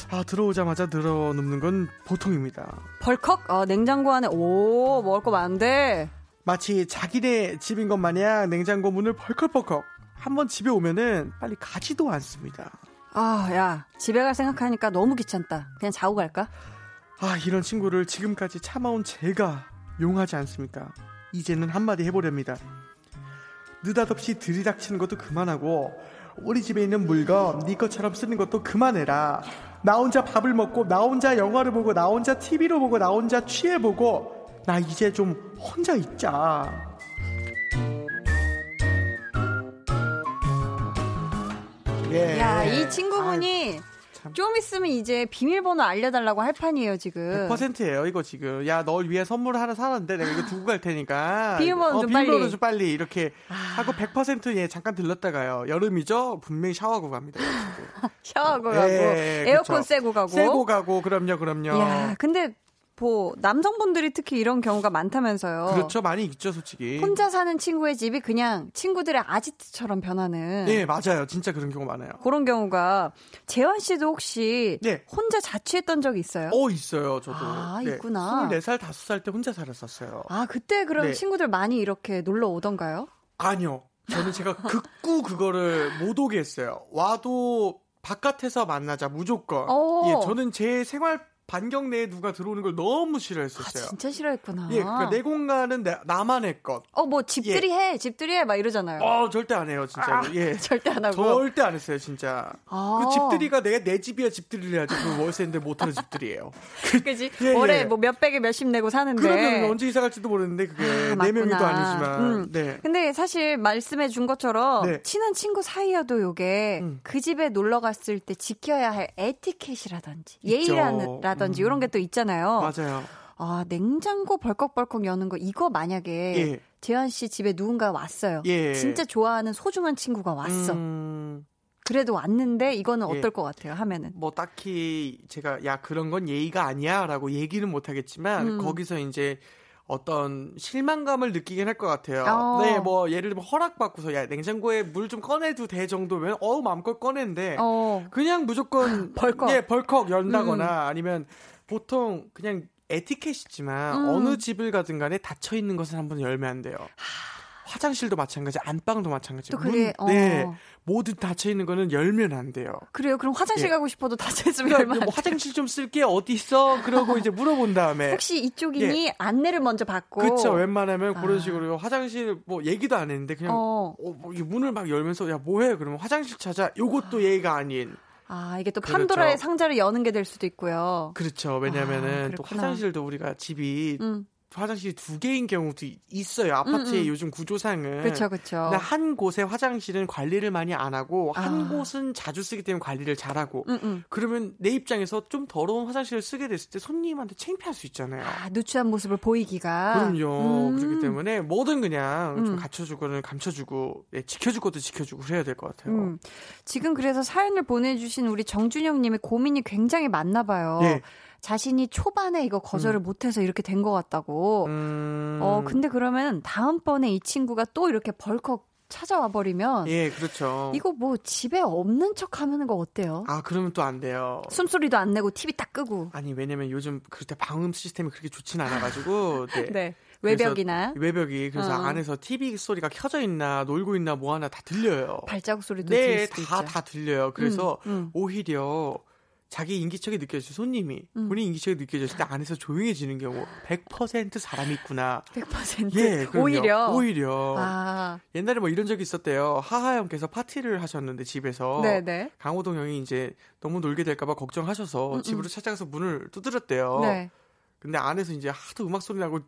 아 들어오자마자 늘어눕는 건 보통입니다. 벌컥? 아, 냉장고 안에, 오, 먹을 거 많은데. 마치 자기네 집인 것 마냥 냉장고 문을 벌컥벌컥 한번 집에 오면은 빨리 가지도 않습니다. 아, 야, 집에 갈 생각하니까 너무 귀찮다. 그냥 자고 갈까? 아 이런 친구를 지금까지 참아온 제가 용하지 않습니까? 이제는 한마디 해보렵니다. 느닷없이 들이닥치는 것도 그만하고 우리 집에 있는 물건 네 것처럼 쓰는 것도 그만해라. 나 혼자 밥을 먹고 나 혼자 영화를 보고 나 혼자 TV로 보고 나 혼자 취해보고 나 이제 좀 혼자 있자. 예. 야, 이 친구분이 참. 좀 있으면 이제 비밀번호 알려달라고 할 판이에요, 지금. 100%예요 이거 지금 야 널 위해 선물 하나 사놨는데 내가 이거 두고 갈 테니까 비밀번호 어, 좀 비밀번호 빨리. 아. 좀 빨리 이렇게 하고 100%예 잠깐 들렀다가요 여름이죠 분명히 샤워하고 갑니다. <laughs> 샤워하고 예, 가고, 예, 에어컨 그쵸. 쐬고 가고. 쐬고 가고 그럼요 그럼요 야, 근데 뭐 남성분들이 특히 이런 경우가 많다면서요. 그렇죠 많이 있죠 솔직히 혼자 사는 친구의 집이 그냥 친구들의 아지트처럼 변하는 예 맞아요 진짜 그런 경우 많아요 그런 경우가 재환 씨도 혹시 네. 혼자 자취했던 적 있어요? 어 있어요 저도 아, 네, 있구나. 24살 5살 때 혼자 살았었어요 아, 그때 그럼 네. 친구들 많이 이렇게 놀러 오던가요? 아니요. 저는 제가 <laughs> 극구 그거를 못 오게 했어요. 와도 바깥에서 만나자 무조건. 어. 예, 저는 제 생활 반경 내에 누가 들어오는 걸 너무 아, 싫어했었어요. 진짜 싫어했구나. 예, 그러니까 내 공간은 내, 나만의 것. 어, 뭐 집들이 해, 집들이 해, 막 이러잖아요. 어, 절대 안 해요, 진짜로. 예. <laughs> 절대 안 하고. 절대 안 했어요, 진짜. 아. 그 집들이가 내가 내 집이야 집들이를 해야지. 그 월세인데 못하는 집들이에요. <laughs> 그지? 예, 예. 월에 뭐 몇백에 몇십 내고 사는데. 그러면 언제 이사 갈지도 모르는데 그게 아, 네 명이도. 아니지만. 음. 네. 근데 사실 말씀해 준 것처럼 네. 친한 친구 사이여도 요게 음. 그 집에 놀러 갔을 때 지켜야 할 에티켓이라든지 있죠. 예의라 든지 음. 이런 게 또 있잖아요. 맞아요. 아, 냉장고 벌컥벌컥 여는 거 이거 만약에 예. 재현 씨 집에 누군가 왔어요. 예. 진짜 좋아하는 소중한 친구가 왔어. 음, 그래도 왔는데 이거는 예. 어떨 것 같아요? 하면은. 뭐 딱히 제가 야 그런 건 예의가 아니야라고 얘기는 못 하겠지만 음. 거기서 이제 어떤 실망감을 느끼긴 할 것 같아요. 어. 네, 뭐 예를 들면 허락받고서 야 냉장고에 물 좀 꺼내도 돼 정도면 어우 마음껏 꺼낸데 어. 그냥 무조건 <laughs> 벌컥. 예, 벌컥 연다거나 아니면 보통 그냥 에티켓이지만 음. 어느 집을 가든 간에 닫혀 있는 것은 한번 열면 안 돼요. 화장실도 마찬가지, 안방도 마찬가지. 또 그게 문, 네, 어. 모든 닫혀 있는 거는 열면 안 돼요. 그래요. 그럼 화장실 예. 가고 싶어도 닫혀 있으면 그러니까 얼마나 뭐 화장실 좀 쓸게 어디 있어? 그러고 이제 물어본 다음에 혹시 이쪽이니 안내를 먼저 받고 예. 그쵸 웬만하면 그런 아. 식으로 화장실 뭐 얘기도 안 했는데 그냥 어. 어, 뭐 문을 막 열면서 야 뭐해? 그러면 화장실 찾아. 요것도 예의가 아닌. 아, 이게 또 그렇죠. 판도라의 상자를 여는 게 될 수도 있고요. 그렇죠. 왜냐면은 아, 또. 화장실도 우리가 집이 음. 화장실이 두 개인 경우도 있어요. 아파트의 음, 음. 요즘 구조상은. 그렇죠, 그렇죠. 근데 한 곳의 화장실은 관리를 많이 안 하고 한 아. 곳은 자주 쓰기 때문에 관리를 잘하고 음, 음. 그러면 내 입장에서 좀 더러운 화장실을 쓰게 됐을 때 손님한테 창피할 수 있잖아요. 아, 누추한 모습을 보이기가. 그럼요. 음. 그렇기 때문에 뭐든 그냥 좀 음. 갖춰주고는 감춰주고 예, 지켜줄 것도 지켜주고 그래야 될 것 같아요. 음. 지금 그래서 사연을 보내주신 우리 정준영 님의 고민이 굉장히 많나 봐요. 예. 자신이 초반에 이거 거절을 못해서 이렇게 된 것 같다고. 음, 어, 근데 그러면 다음번에 이 친구가 또 이렇게 벌컥 찾아와 버리면 예, 그렇죠. 이거 뭐 집에 없는 척 하는 거 어때요? 아 그러면 또 안 돼요. 숨소리도 안 내고 TV 딱 끄고. 아니 왜냐면 요즘 그때 방음 시스템이 그렇게 좋진 않아가지고 <laughs> 네. 네. 외벽이나 외벽이 그래서 어. 안에서 TV 소리가 켜져 있나 놀고 있나 뭐 하나 다 들려요. 발자국 소리도 네, 들릴 수도 다 있죠. 다 들려요. 그래서 음, 음. 오히려 자기 인기척이 느껴졌을 손님이 음. 본인 인기척이 느껴졌을 때 안에서 조용해지는 경우 100% 사람이 있구나. 100% 예, 그럼요. 오히려 오히려 아, 옛날에 뭐 이런 적이 있었대요. 하하 형께서 파티를 하셨는데 집에서 네네. 강호동 형이 이제 너무 놀게 될까봐 걱정하셔서 음, 음. 집으로 찾아가서 문을 두드렸대요. 네. 근데 안에서 이제 하도 음악 소리 나고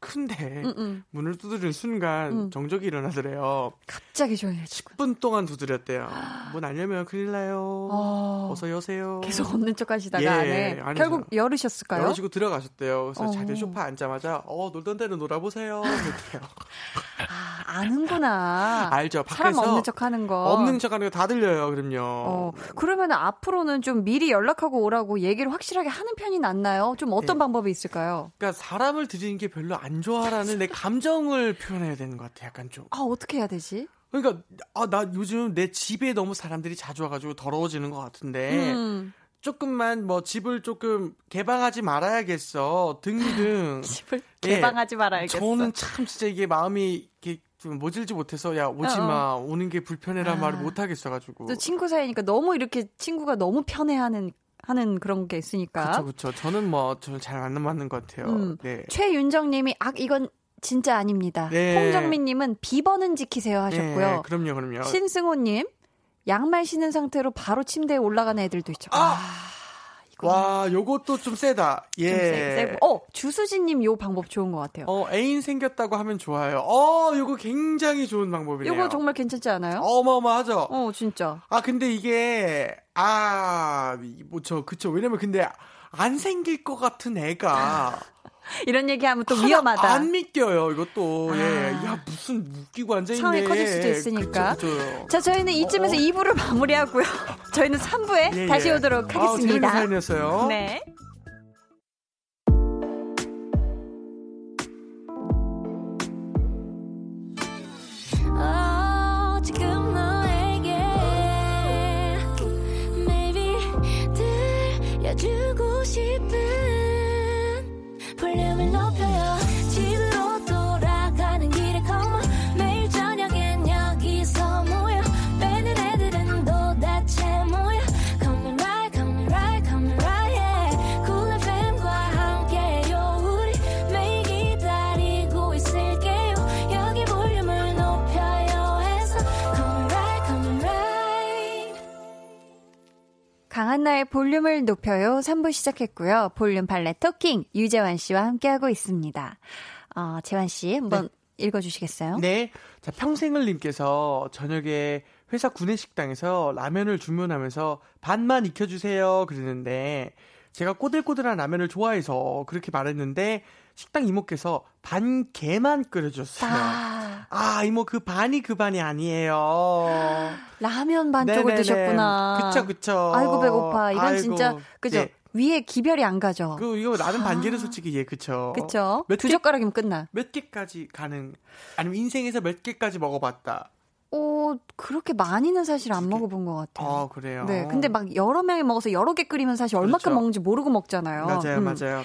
큰데 음, 음. 문을 두드리는 순간 음. 정적이 일어나더래요. 갑자기 조용해지고. 10분 동안 두드렸대요. 문안 열면 큰일 나요. 어, 어서 여세요. 계속 없는 척 하시다가 예, 안에 안에서. 결국 열으셨을까요? 열어주고 들어가셨대요. 그래서 어. 자기 소파 앉자마자 어 놀던 대로 놀아보세요. 그랬대요. <laughs> 아, 아는구나. 알죠. 사람 없는 척 하는 거. 없는 척하는 거 다 들려요. 그럼요. 어, 그러면 앞으로는 좀 미리 연락하고 오라고 얘기를 확실하게 하는 편이 낫나요? 좀 어떤 예. 방법이 있을까요? 그러니까 사람을 들이는 게 별로 안 좋아라는 내 감정을 표현해야 되는 것 같아. 약간 좀. 아, 어떻게 해야 되지? 그러니까 아 나 요즘 내 집에 너무 사람들이 자주 와가지고 더러워지는 것 같은데 음, 조금만 뭐 집을 조금 개방하지 말아야겠어 등등. <laughs> 집을 예. 개방하지 말아야겠어. 저는 참 진짜 이게 마음이 이렇게 좀 모질지 못해서 야 오지 어, 어. 마 오는 게 불편해란 아. 말을 못 하겠어가지고. 또 친구 사이니까 너무 이렇게 친구가 너무 편해하는 하는 그런 게 있으니까. 그렇죠, 그렇죠. 저는 뭐 저는 잘 안 맞는 것 같아요. 음. 네. 최윤정님이 아 이건 진짜 아닙니다. 네. 홍정민님은 비번은 지키세요 하셨고요. 네, 그럼요, 그럼요. 신승호님 양말 신은 상태로 바로 침대에 올라가는 애들도 있죠. 아! 이거 와, 요것도 좀 세다. 좀 예. 세- 세고. 어 주수진님 요 방법 좋은 것 같아요. 어, 애인 생겼다고 하면 좋아요. 어, 요거 굉장히 좋은 방법이네요. 요거 정말 괜찮지 않아요? 어마어마하죠. 어 진짜. 아, 근데 이게 아, 뭐 저 그쵸. 왜냐면 근데 안 생길 것 같은 애가 <laughs> 이런 얘기하면 또 위험하다. 안 믿겨요. 이것도. 예. 아. 야, 무슨 웃기고 앉아 있네. 상황이 커질 수도 있으니까. 그쵸, 그쵸. 자 저희는 이쯤에서 어, 어. 2부를 마무리하고요. <laughs> 저희는 3부에 예, 다시 예. 오도록 아, 재밌는 하겠습니다. 사연이었어요. 네. 한나의 볼륨을 높여요. 3부 시작했고요. 볼륨 발레 토킹 유재환 씨와 함께하고 있습니다. 어, 재환 씨 한번 읽어주시겠어요? 네. 자, 평생을 님께서 저녁에 회사 구내식당에서 라면을 주문하면서 반만 익혀주세요. 그러는데 제가 꼬들꼬들한 라면을 좋아해서 그렇게 말했는데 식당 이모께서 반 개만 끓여줬어요. 아, 아, 이모 그 반이 그 반이 아니에요. 라면 반 쪽을 네네네. 드셨구나. 그쵸, 그쵸. 아이고 배고파. 이건 아이고. 진짜 그죠? 네. 위에 기별이 안 가죠. 그 이거 아. 반개는 솔직히 예, 그쵸. 그쵸? 몇 두 개- 젓가락이면 끝나. 몇 개까지 가능? 아니면 인생에서 몇 개까지 먹어봤다. 오, 그렇게 많이는 사실 안 먹어본 것 같아요. 아, 그래요. 네, 근데 막 여러 명이 먹어서 여러 개 끓이면 사실 얼마큼 그렇죠. 먹는지 모르고 먹잖아요. 맞아요, 음. 맞아요.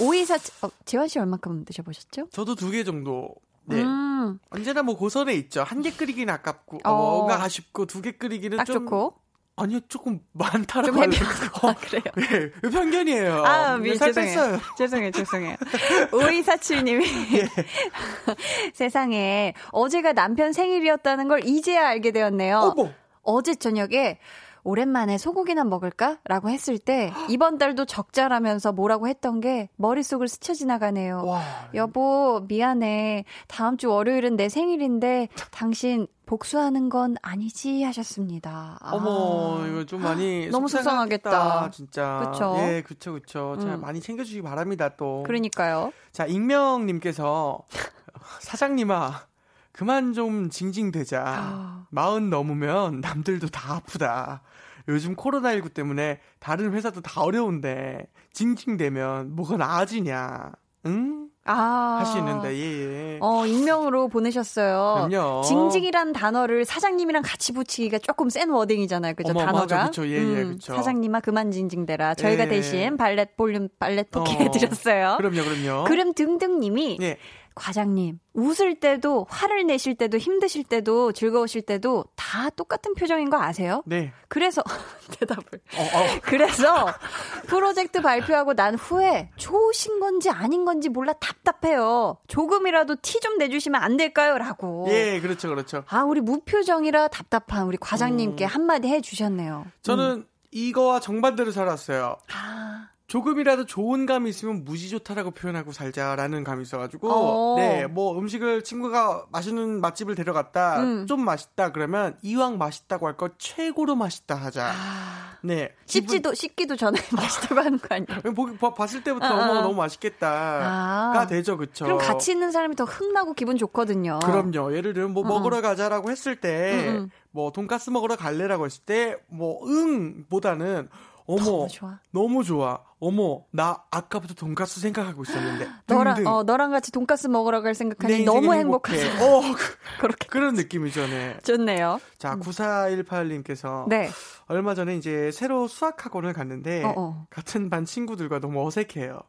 오이사, 어, 재환 씨 얼마큼 드셔보셨죠? 저도 두 개 정도. 네. 음, 언제나 뭐 고설에 있죠. 한 개 끓이기는 아깝고, 어. 어, 뭔가 아쉽고, 두 개 끓이기는 딱 좀. 좋고. 아니요, 조금 많다라고 좀 해피하고. 거. 아, 그래요. <laughs> 네, 편견이에요. 아, 미, 살 죄송해요. <laughs> 죄송해요, 죄송해요. 5247님이 <laughs> 예. 세상에 어제가 남편 생일이었다는 걸 이제야 알게 되었네요. 어머! 어제 저녁에 오랜만에 소고기나 먹을까? 라고 했을 때 이번 달도 적자라면서 뭐라고 했던 게 머릿속을 스쳐 지나가네요. 와. 여보, 미안해. 다음 주 월요일은 내 생일인데 당신 복수하는 건 아니지 하셨습니다. 아. 어머, 이거 좀 많이. <gasps> 너무 속상하겠다. 진짜. 그쵸? 예, 그쵸, 그쵸. 잘 음. 많이 챙겨주시기 바랍니다, 또. 그러니까요. 자, 익명님께서 <laughs> 사장님아, 그만 좀 징징대자. 아. 마흔 넘으면 남들도 다 아프다. 요즘 코로나19 때문에 다른 회사도 다 어려운데 징징대면 뭐가 나아지냐? 응? 아. 하시는데 예, 예. 네. 어, 익명으로 보내셨어요. 그럼요. 징징이란 단어를 사장님이랑 같이 붙이기가 조금 센 wording이잖아요. 그죠? 어머, 단어가. 맞아, 그쵸. 예, 예, 그쵸. 사장님아 그만 징징대라. 저희가 예. 대신 발렛 볼륨 발렛 토킹 어, <laughs> 해드렸어요. 그럼요, 그럼요. 그럼 등등님이 네. 과장님 웃을 때도 화를 내실 때도 힘드실 때도 즐거우실 때도 다 똑같은 표정인 거 아세요? 네. 그래서 <laughs> 대답을 어, 어. 그래서 프로젝트 발표하고 난 후에 좋으신 건지 아닌 건지 몰라 답답해요. 조금이라도 티 좀 내주시면 안 될까요?라고. 예, 그렇죠, 그렇죠. 아 우리 무표정이라 답답한 우리 과장님께 음. 한마디 해주셨네요. 저는 이거와 정반대로 살았어요. 아, 조금이라도 좋은 감이 있으면 무지 좋다라고 표현하고 살자라는 감이 있어가지고 어. 네뭐 음식을 친구가 맛있는 맛집을 데려갔다 음. 좀 맛있다 그러면 이왕 맛있다고 할 거 최고로 맛있다 하자 아. 네 씹지도 씹기도 전에 <laughs> 맛있다고 하는 거 아니에요? 보기 봐- 봤을 때부터 아, 어머 아. 너무 맛있겠다가 아. 되죠 그쵸 그럼 같이 있는 사람이 더 흥나고 기분 좋거든요. 그럼요 예를 들면 뭐 음, 먹으러 가자라고 했을 때 음. 뭐 돈가스 먹으러 갈래라고 했을 때 뭐 응보다는 어머 너무 좋아. 너무 좋아. 어머, 나 아까부터 돈가스 생각하고 있었는데. 너랑 등등. 어 너랑 같이 돈가스 먹으러 갈내 생각하니 너무 행복해. 행복하세요. 어, 그, <laughs> 그렇게 그런 느낌이죠, 네. 좋네요. 자, 9418님께서 네. 얼마 전에 이제 새로 수학학원을 갔는데 어, 어. 같은 반 친구들과 너무 어색해요.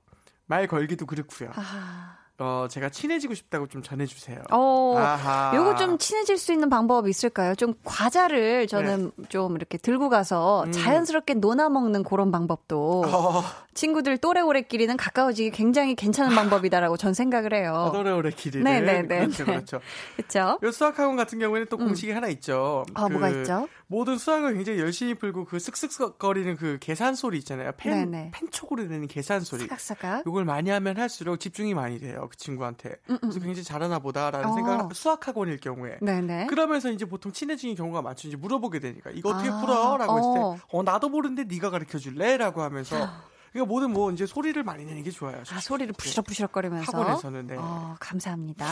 말 걸기도 그렇고요. 아. 어, 제가 친해지고 싶다고 좀 전해주세요. 어. 아하. 요거 좀 친해질 수 있는 방법 있을까요? 좀 과자를 저는 좀 이렇게 들고 가서 네. 음. 자연스럽게 논아 먹는 그런 방법도 어, 친구들 또래오래끼리는 가까워지기 굉장히 괜찮은 방법이다라고 전 생각을 해요. 오래오래 길이를. 네, 네, 네, 그렇죠, 네. 그렇죠. 그렇죠? 요 수학학원 같은 경우에는 또 공식이 하나 있죠. 아, 그 뭐가 있죠? 모든 수학을 굉장히 열심히 풀고 그 쓱쓱거리는 그 계산 소리 있잖아요. 펜, 네네. 펜촉으로 내는 계산 소리. 사각사각. 요걸 많이 하면 할수록 집중이 많이 돼요. 그 친구한테. 음, 음. 그래서 굉장히 잘하나 보다라는 어. 생각을 수학학원일 경우에. 네네. 그러면서 이제 보통 친해지는 경우가 많죠. 이제 물어보게 되니까 이거 어떻게 아, 풀어? 라고 했을 어. 때, 어, 나도 모르는데 네가 가르쳐 줄래? 라고 하면서. 그러니까 모든 뭐 이제 소리를 많이 내는 게 좋아요. 아, 소리를 부시럭부시럭거리면서. 학원에서는 네. 어, 감사합니다.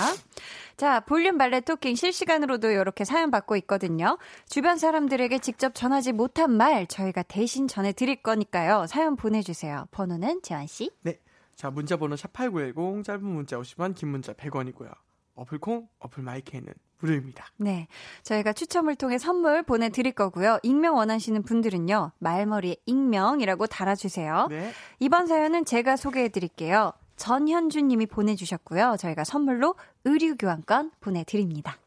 자, 볼륨 발레 토킹 실시간으로도 이렇게 사연 받고 있거든요. 주변 사람들에게 직접 전하지 못한 말 저희가 대신 전해드릴 거니까요. 사연 보내주세요. 번호는 재환씨. 네. 자, 문자 번호 샵8910 짧은 문자 50원, 긴 문자 100원이고요. 어플콩, 어플 마이케이는 무료입니다. 네. 저희가 추첨을 통해 선물 보내드릴 거고요. 익명 원하시는 분들은요. 말머리에 익명이라고 달아주세요. 네. 이번 사연은 제가 소개해드릴게요. 전현준 님이 보내주셨고요. 저희가 선물로 의류 교환권 보내드립니다.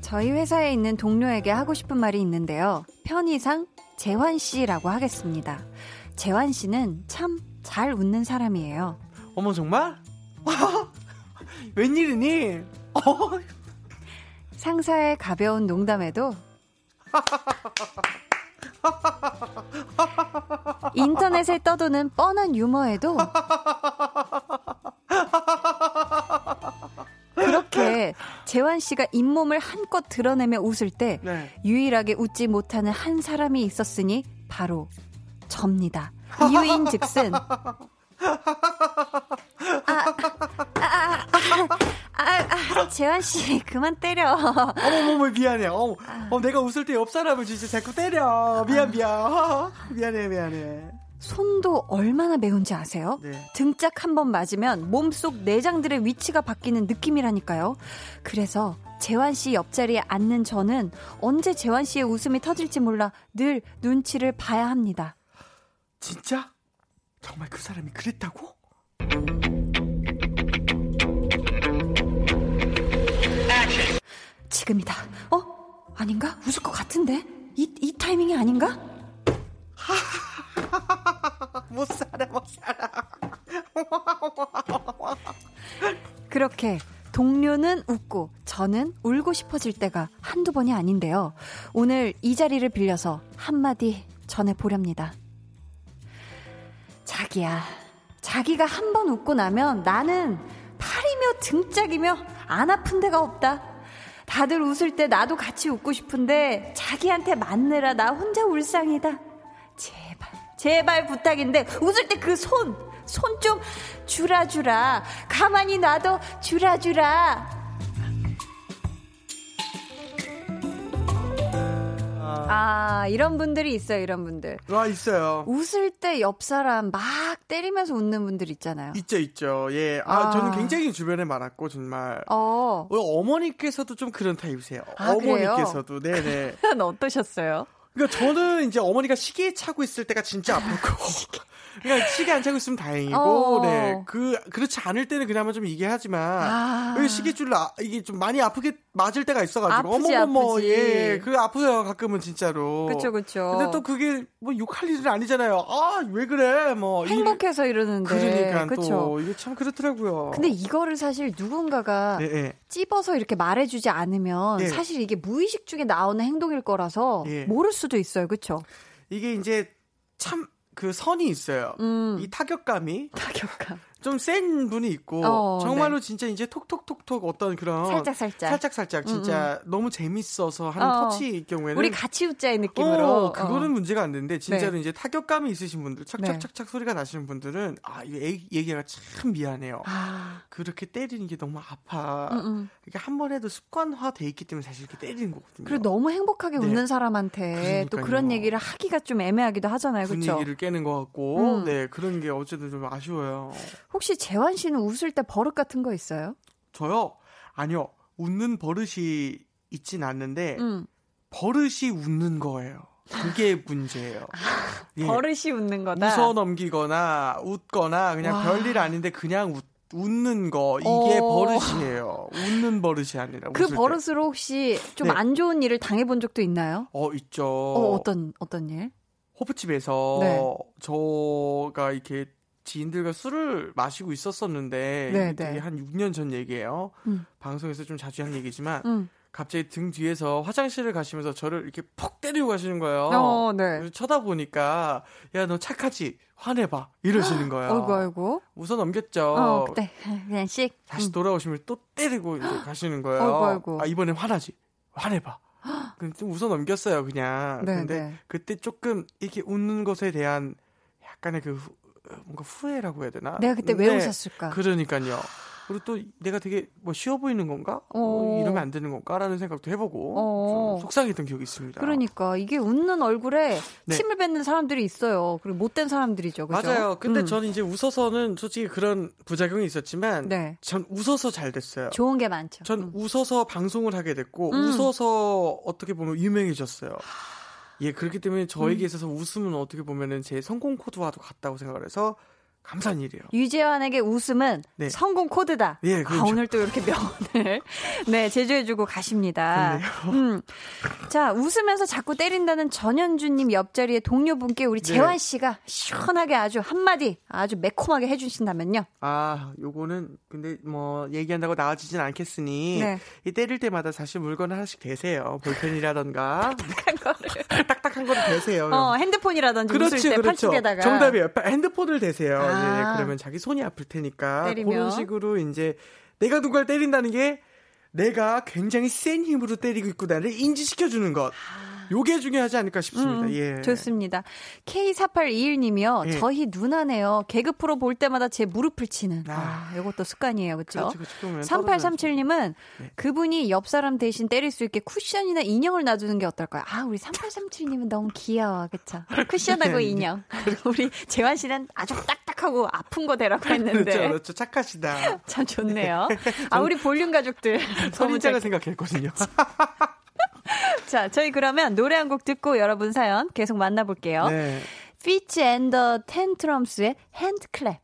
저희 회사에 있는 동료에게 하고 싶은 말이 있는데요. 편의상 재환 씨라고 하겠습니다. 재환 씨는 참 잘 웃는 사람이에요. 어머 정말? <laughs> 웬일이니? 어, <laughs> 상사의 가벼운 농담에도 <laughs> 인터넷에 떠도는 뻔한 유머에도 그렇게 재환 씨가 잇몸을 한껏 드러내며 웃을 때 네. 유일하게 웃지 못하는 한 사람이 있었으니 바로 접니다. 이유인 즉슨 아, 아, 아, 아, 아, 재환 씨 그만 때려. 어머머머 미안해. 어, 어, 내가 웃을 때 옆 사람을 진짜 자꾸 때려. 미안 미안. <laughs> 미안해 미안해. 손도 얼마나 매운지 아세요? 네. 등짝 한 번 맞으면 몸속 내장들의 위치가 바뀌는 느낌이라니까요. 그래서 재환 씨 옆자리에 앉는 저는 언제 재환 씨의 웃음이 터질지 몰라 늘 눈치를 봐야 합니다. 진짜? 정말 그 사람이 그랬다고? 지금이다. 어? 아닌가? 웃을 것 같은데? 이, 이 타이밍이 아닌가? <laughs> 못 살아 못 살아. 그렇게 동료는 웃고 저는 울고 싶어질 때가 한두 번이 아닌데요. 오늘 이 자리를 빌려서 한마디 전해보렵니다. 자기야, 자기가 한 번 웃고 나면 나는 팔이며 등짝이며 안 아픈 데가 없다. 다들 웃을 때 나도 같이 웃고 싶은데 자기한테 맞느라 나 혼자 울상이다. 제발, 제발 부탁인데 웃을 때 그 손, 손 좀 주라 주라. 가만히 놔둬 주라 주라. 아, 이런 분들이 있어요, 이런 분들. 와 있어요. 웃을 때 옆 사람 막 때리면서 웃는 분들 있잖아요. 있죠, 있죠. 예. 아, 아. 저는 굉장히 주변에 많았고, 정말. 어, 어, 어머니께서도 좀 그런 타입이세요. 아? 어머니께서도. <laughs> 네네. 어떠셨어요? 그러니까 저는 이제 어머니가 시계 차고 있을 때가 진짜 아팠고. <laughs> 그러니까 시계 안 차고 있으면 다행이고, 어. 네. 그, 그렇지 않을 때는 그나마 좀 얘기하지만, 아. 왜 시계줄, 아, 이게 좀 많이 아프게 맞을 때가 있어가지고. 아프지, 어머머머, 아프지. 예. 그 아프요, 가끔은 진짜로. 그쵸, 그쵸. 근데 또 그게 뭐 욕할 일은 아니잖아요. 아, 왜 그래? 뭐. 이- 행복해서 이러는데. 그러니까 그쵸. 또, 이게 참 그렇더라고요. 근데 이거를 사실 누군가가 예, 예. 찝어서 이렇게 말해주지 않으면 예. 사실 이게 무의식 중에 나오는 행동일 거라서 예. 모를 수도 있어요. 그쵸? 이게 이제 참 그 선이 있어요. 음. 이 타격감이 타격감. 좀 센 분이 있고 어, 정말로 진짜 이제 톡톡톡톡 어떤 그런 살짝, 살짝. 살짝 살짝 진짜 너무 재밌어서 하는 어. 터치일 경우에는 우리 같이 웃자의 느낌으로. 어, 그거는 어. 문제가 안 되는데 진짜로 네. 이제 타격감이 있으신 분들 착착착착 소리가 나시는 분들은 아이 얘기가 참 미안해요. 아, 그렇게 때리는 게 너무 아파. 음, 음. 이게 한 번 해도 습관화 돼 있기 때문에 사실 이렇게 때리는 거거든요. 그리고 너무 행복하게 네. 웃는 사람한테 또 그러니까요. 그런 얘기를 하기가 좀 애매하기도 하잖아요. 그렇죠? 분위기를 깨는 것 같고 음. 네 그런 게 어쨌든 좀 아쉬워요. 혹시 재환 씨는 웃을 때 버릇 같은 거 있어요? 저요? 아니요. 웃는 버릇이 있진 않는데 음. 버릇이 웃는 거예요. 그게 <laughs> 문제예요. 예. 버릇이 웃는 거다. 웃어 넘기거나 웃거나 그냥 와. 별일 아닌데 그냥 웃, 웃는 거 이게 어. 버릇이에요. 웃는 버릇이 아니라 그. 버릇으로 혹시 좀 네. 안 좋은 일을 당해본 적도 있나요? 어 있죠. 어, 어떤 어떤 일? 호프집에서 네. 저가 이렇게 지인들과 술을 마시고 있었었는데 네, 이게 네. 한 6년 전 얘기예요. 음. 방송에서 좀 자주 한 얘기지만 음. 갑자기 등 뒤에서 화장실을 가시면서 저를 이렇게 퍽 때리고 가시는 거예요. 어, 네. 쳐다보니까 야 너 착하지 화내봐 이러시는 거예요. 아이고 아이고. 웃어 넘겼죠. 어, 그때 <laughs> 그냥 씩. 다시 음. 돌아오시면 또 때리고 <gasps> 가시는 거예요. 아이고, 아이고. 아 이번엔 화나지 화내봐. <gasps> 근데 좀 웃어 넘겼어요 그냥. 네, 근데 네. 그때 조금 이렇게 웃는 것에 대한 약간의 그 후- 뭔가 후회라고 해야 되나? 내가 그때 왜 네, 웃었을까? 그러니까요. 그리고 또 내가 되게 뭐 쉬워 보이는 건가? 어. 어, 이러면 안 되는 건가라는 생각도 해보고 어. 좀 속상했던 기억이 있습니다. 그러니까 이게 웃는 얼굴에 네. 침을 뱉는 사람들이 있어요. 그리고 못된 사람들이죠. 그죠? 맞아요. 근데 음. 저는 이제 웃어서는 솔직히 그런 부작용이 있었지만 네. 전 웃어서 잘 됐어요. 좋은 게 많죠. 전 음. 웃어서 방송을 하게 됐고 음. 웃어서 어떻게 보면 유명해졌어요. 예, 그렇기 때문에 음. 저에게 있어서 웃음은 어떻게 보면은 제 성공 코드와도 같다고 생각을 해서 감사한 일이에요. 유재환에게 웃음은 네. 성공 코드다. 예, 아, 그렇죠. 오늘 또 이렇게 명언을 <laughs> 네 제조해주고 가십니다. 음. 자 웃으면서 자꾸 때린다는 전현주님 옆자리의 동료분께 우리 네. 재환 씨가 시원하게 아주 한마디 아주 매콤하게 해주신다면요. 아, 요거는 근데 뭐 얘기한다고 나아지진 않겠으니 네. 이 때릴 때마다 사실 물건 하나씩 대세요. 볼펜이라던가 딱딱한 거를. <laughs> 딱딱한 거를 대세요. 어 핸드폰이라든지 웃을 그렇죠, 때 그렇죠. 팔뚝에다가 정답이에요. 핸드폰을 대세요. 아. 예, 그러면 자기 손이 아플 테니까 때리면. 그런 식으로 이제 내가 누굴 때린다는 게 내가 굉장히 센 힘으로 때리고 있구나를 인지시켜 주는 것. 요게 중요하지 않을까 싶습니다. 음, 예. 좋습니다. K4821님이요. 예. 저희 누나네요. 개그 프로 볼 때마다 제 무릎을 치는. 아. 아, 이것도 습관이에요. 그렇죠? 그렇죠, 그렇죠. 그러면 3837님은 네. 그분이 옆 사람 대신 때릴 수 있게 쿠션이나 인형을 놔두는 게 어떨까요? 아, 우리 3837님은 너무 귀여워. 그쵸? <laughs> 쿠션하고 네, 인형. <laughs> 우리 재환 씨는 아주 딱딱하고 아픈 거 대라고 했는데. 그렇죠, 그렇죠. 착하시다. <laughs> 참 좋네요. 아, 우리 볼륨 가족들. 선인자가 잘- 생각했거든요. <laughs> 자, 저희 그러면 노래 한 곡 듣고 여러분 사연 계속 만나볼게요. 네. 피치 앤더 텐트럼스의 핸드클랩.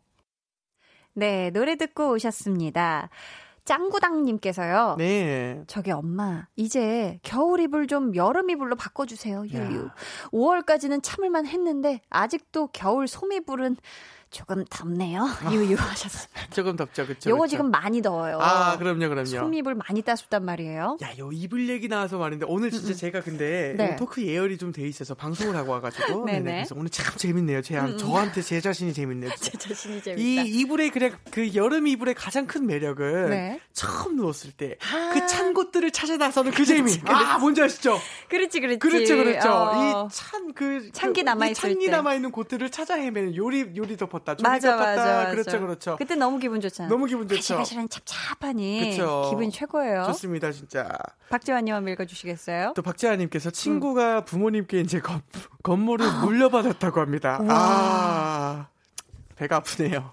네, 노래 듣고 오셨습니다. 짱구당님께서요. 네. 저기 엄마, 이제 겨울 이불 좀 여름 이불로 바꿔주세요. 유유. 야. 5월까지는 참을만 했는데 아직도 겨울 소미불은 조금 덥네요. <laughs> 유유 하셨어요. <laughs> 조금 덥죠, 그렇죠. 요거. 지금 많이 더워요. 아, 그럼요, 그럼요. 소미불 많이 따숩단 말이에요. 야, 요 이불 얘기 나와서 말인데 오늘 진짜 제가 근데 네. 요 토크 예열이 좀 돼 있어서 방송을 하고 와가지고 <laughs> 네네. 그래서 오늘 참 재밌네요. 제 저한테 제 자신이 재밌네요. 제 자신이 이 재밌다. 이불의 그래 그 여름 이불의 가장 큰 매력은 네. 처음 누웠을 때 그찬 곳들을 찾아 나서는 그 재미. 아 뭔지 아시죠? 그렇지, 그렇지. 그렇죠, 그렇죠. 어. 이찬 그 찬기 그, 남아 있을 이 찬기 때. 남아 있는 곳들을 찾아 헤매는 요리 요리 덮어 덮었다. 종이 맞아. 맞아, 맞아. 그렇죠, 그렇죠. 그때 너무 기분 좋잖아. 너무 기분 좋죠. 아실아실한 찹찹하니 그쵸. 기분이 최고예요. 좋습니다, 진짜. 박지환님 한번 읽어주시겠어요? 또 박재환님께서 친구가 음. 부모님께 이제 건, 건물을 <gasps> 물려받았다고 합니다. 아, 배가 아프네요.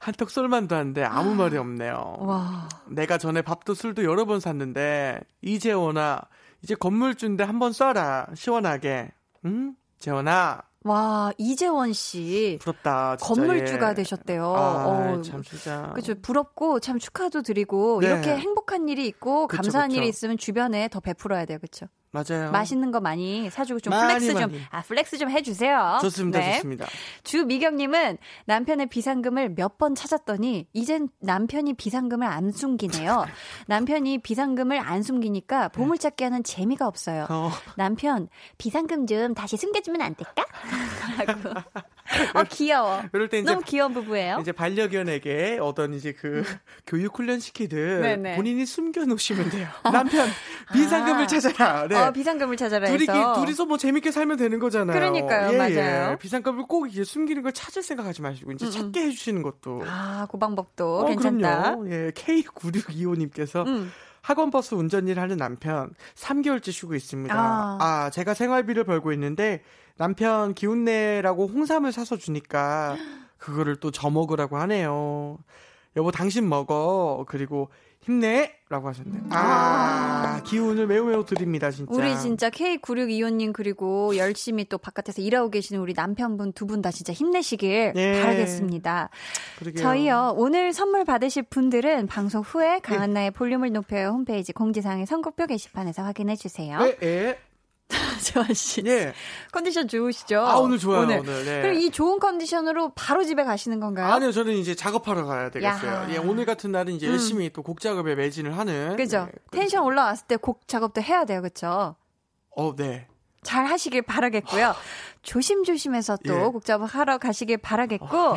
한턱 쏠만도 한데 아무 말이 없네요. 와, 내가 전에 밥도 술도 여러 번 샀는데 이재원아 이제 건물주인데 한번 써라 시원하게. 응? 재원아 와 이재원 씨 부럽다. 진짜, 건물주가 예. 되셨대요. 아, 어, 참 진짜. 그죠 부럽고 참 축하도 드리고 네. 이렇게 행복한 일이 있고 그쵸, 감사한 그쵸. 일이 있으면 주변에 더 베풀어야 돼요, 그렇죠? 맞아요. 맛있는 거 많이 사주고 좀 많이, flex 많이. 좀, 아, flex 좀 해주세요. 좋습니다, 네. 좋습니다. 주미경님은 남편의 비상금을 몇 번 찾았더니 이젠 남편이 비상금을 안 숨기네요. <laughs> 남편이 비상금을 안 숨기니까 보물찾기 하는 재미가 없어요. 어, 남편 비상금 좀 다시 숨겨주면 안 될까? <laughs> 라고. <laughs> 어 귀여워. 이럴 때 이제 너무 귀여운 부부예요. 이제 반려견에게 어떤 이제 그 교육 훈련 시키듯 음. 네네. 본인이 숨겨 놓으시면 돼요. 남편 비상금을 아. 찾아라. 네. 어 비상금을 찾아라 둘이 해서. 둘이서 뭐 재밌게 살면 되는 거잖아요. 그러니까요, 예, 맞아요. 예. 비상금을 꼭 이게 숨기는 걸 찾을 생각하지 마시고 이제 음, 음. 찾게 해주시는 것도. 아, 그 방법도 어, 괜찮다. 그럼요. 예, K9625님께서 음. 학원 버스 운전 일 하는 남편 3개월째 쉬고 있습니다. 아. 아. 제가 생활비를 벌고 있는데 남편 기운내라고 홍삼을 사서 주니까 그거를 또 저 먹으라고 하네요. 여보 당신 먹어. 그리고 힘내라고 하셨네. 아, 기운을 매우 매우 드립니다, 진짜. 우리 진짜 K9625님 그리고 열심히 또 바깥에서 일하고 계시는 우리 남편분 두 분 다 진짜 힘내시길 예. 바라겠습니다. 그러게요. 저희요 오늘 선물 받으실 분들은 방송 후에 강한나의 볼륨을 높여요 홈페이지 공지사항의 선곡표 게시판에서 확인해 주세요. 예, 예. 재환 씨 예. 컨디션 좋으시죠? 아, 오늘 좋아요, 오늘. 네. 그럼 이 좋은 컨디션으로 바로 집에 가시는 건가요? 아니요, 저는 이제 작업하러 가야 되겠어요. 야하. 예, 오늘 같은 날은 이제 음. 열심히 또 곡 작업에 매진을 하는. 그죠? 네, 텐션 올라왔을 때 곡 작업도 해야 돼요, 그렇죠? 어, 네. 잘 하시길 바라겠고요. <sighs> 조심조심해서 또 예. 곡 작업하러 가시길 바라겠고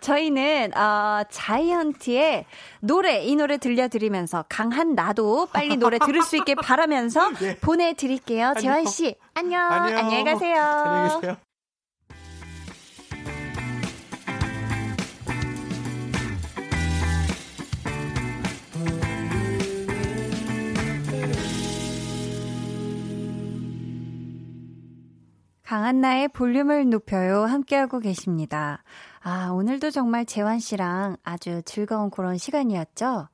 저희는 어, 자이언티의 노래 이 노래 들려드리면서 강한 나도 빨리 노래 들을 수 있게 바라면서 <laughs> 예. 보내드릴게요. 재환 씨 안녕. 안녕. 안녕히 가세요. 안녕히 계세요. 강한나의 볼륨을 높여요. 함께하고 계십니다. 아, 오늘도 정말 재환 씨랑 아주 즐거운 그런 시간이었죠?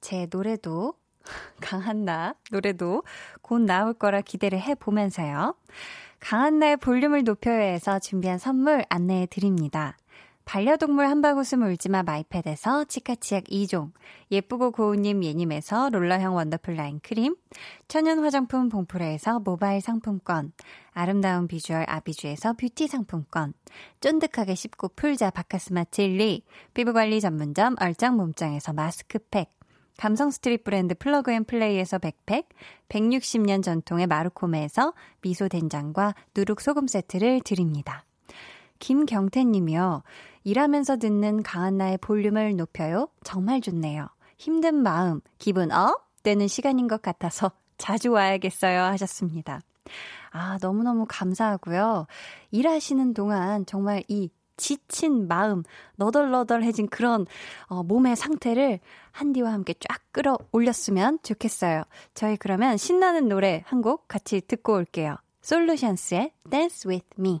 제 노래도, <laughs> 강한나 노래도 곧 나올 거라 기대를 해보면서요. 강한나의 볼륨을 높여요에서 준비한 선물 안내해 드립니다. 반려동물 한바구음 울지마 마이펫에서 치카치약 2종, 예쁘고 고운님 예님에서 롤러형 원더풀 라인 크림, 천연 화장품 봉프레에서 모바일 상품권, 아름다운 비주얼 아비주에서 뷰티 상품권, 쫀득하게 씹고 풀자 박카스맛 젤리, 피부관리 전문점 얼짱 몸짱에서 마스크팩, 감성 street 브랜드 플러그 앤 플레이에서 백팩, 160년 전통의 마루코메에서 미소 된장과 누룩 소금 세트를 드립니다. 김경태 님이요. 일하면서 듣는 강한나의 볼륨을 높여요. 정말 좋네요. 힘든 마음, 기분 up 되는 시간인 것 같아서 <laughs> 자주 와야겠어요 하셨습니다. 아, 너무너무 감사하고요. 일하시는 동안 정말 이 지친 마음, 너덜너덜해진 그런 어, 몸의 상태를 한디와 함께 쫙 끌어올렸으면 좋겠어요. 저희 그러면 신나는 노래 한 곡 같이 듣고 올게요. 솔루션스의 Dance With Me.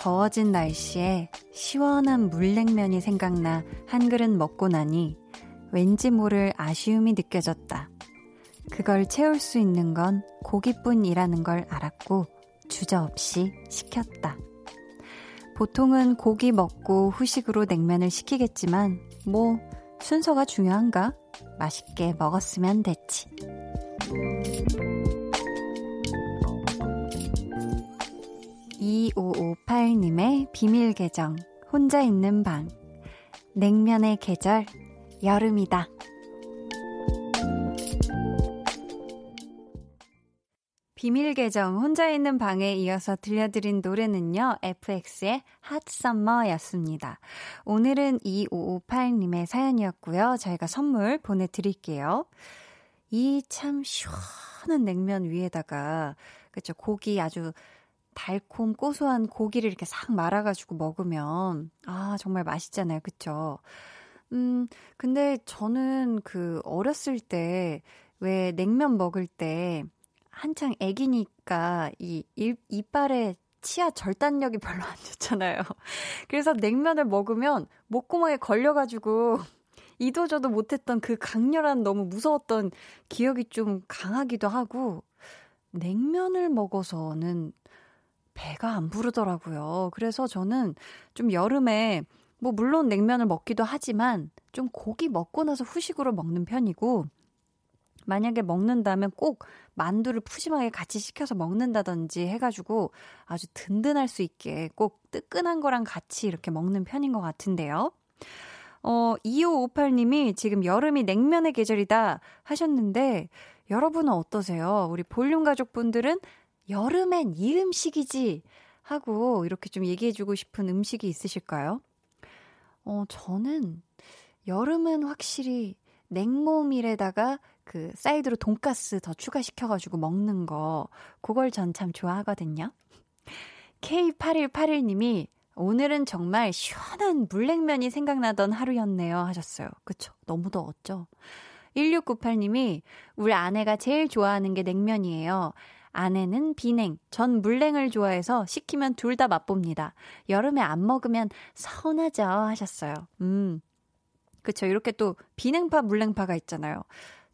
더워진 날씨에 시원한 물냉면이 생각나 한 그릇 먹고 나니 왠지 모를 아쉬움이 느껴졌다. 그걸 채울 수 있는 건 고기뿐이라는 걸 알았고 주저없이 시켰다. 보통은 고기 먹고 후식으로 냉면을 시키겠지만 뭐 순서가 중요한가? 맛있게 먹었으면 됐지. 2558님의 비밀 계정, 혼자 있는 방. 냉면의 계절, 여름이다. 비밀 계정 혼자 있는 방에 이어서 들려드린 노래는요, FX의 Hot Summer였습니다. 오늘은 2558님의 사연이었고요. 저희가 선물 보내드릴게요. 이 참 시원한 냉면 위에다가, 그쵸, 고기 아주 달콤 고소한 고기를 이렇게 싹 말아가지고 먹으면, 아, 정말 맛있잖아요. 그쵸? 음, 근데 저는 그 어렸을 때, 왜 냉면 먹을 때, 한창 애기니까 이 일, 이빨에 치아 절단력이 별로 안 좋잖아요. <laughs> 그래서 냉면을 먹으면 목구멍에 걸려가지고 <laughs> 이도저도 못했던 그 강렬한 너무 무서웠던 기억이 좀 강하기도 하고 냉면을 먹어서는 배가 안 부르더라고요. 그래서 저는 좀 여름에 뭐 물론 냉면을 먹기도 하지만 좀 고기 먹고 나서 후식으로 먹는 편이고 만약에 먹는다면 꼭 만두를 푸짐하게 같이 시켜서 먹는다든지 해가지고 아주 든든할 수 있게 꼭 뜨끈한 거랑 같이 이렇게 먹는 편인 것 같은데요. 어, 2558님이 지금 여름이 냉면의 계절이다 하셨는데 여러분은 어떠세요? 우리 볼륨 가족분들은 여름엔 이 음식이지 하고 이렇게 좀 얘기해주고 싶은 음식이 있으실까요? 어, 저는 여름은 확실히 냉모밀에다가 그 사이드로 돈가스 더 추가시켜가지고 먹는 거, 그걸 전 참 좋아하거든요. K8181님이 오늘은 정말 시원한 물냉면이 생각나던 하루였네요 하셨어요. 그쵸? 너무 더웠죠? 1698님이 우리 아내가 제일 좋아하는 게 냉면이에요. 아내는 비냉, 전 물냉을 좋아해서 시키면 둘 다 맛봅니다. 여름에 안 먹으면 서운하죠 하셨어요. 음. 그쵸. 이렇게 또 비냉파, 물냉파가 있잖아요.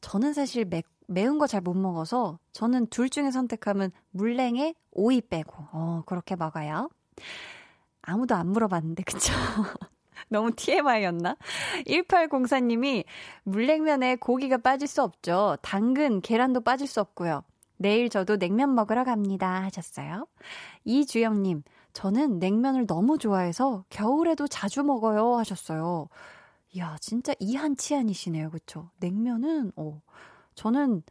저는 사실 매, 매운 거 잘 못 먹어서 저는 둘 중에 선택하면 물냉에 오이 빼고, 어, 그렇게 먹어요. 아무도 안 물어봤는데, 그쵸? <laughs> 너무 TMI였나? 1804님이 물냉면에 고기가 빠질 수 없죠. 당근, 계란도 빠질 수 없고요. 내일 저도 냉면 먹으러 갑니다. 하셨어요. 이주영님, 저는 냉면을 너무 좋아해서 겨울에도 자주 먹어요. 하셨어요. 이야, 진짜 이한치한이시네요. 그쵸? 냉면은, 어, 저는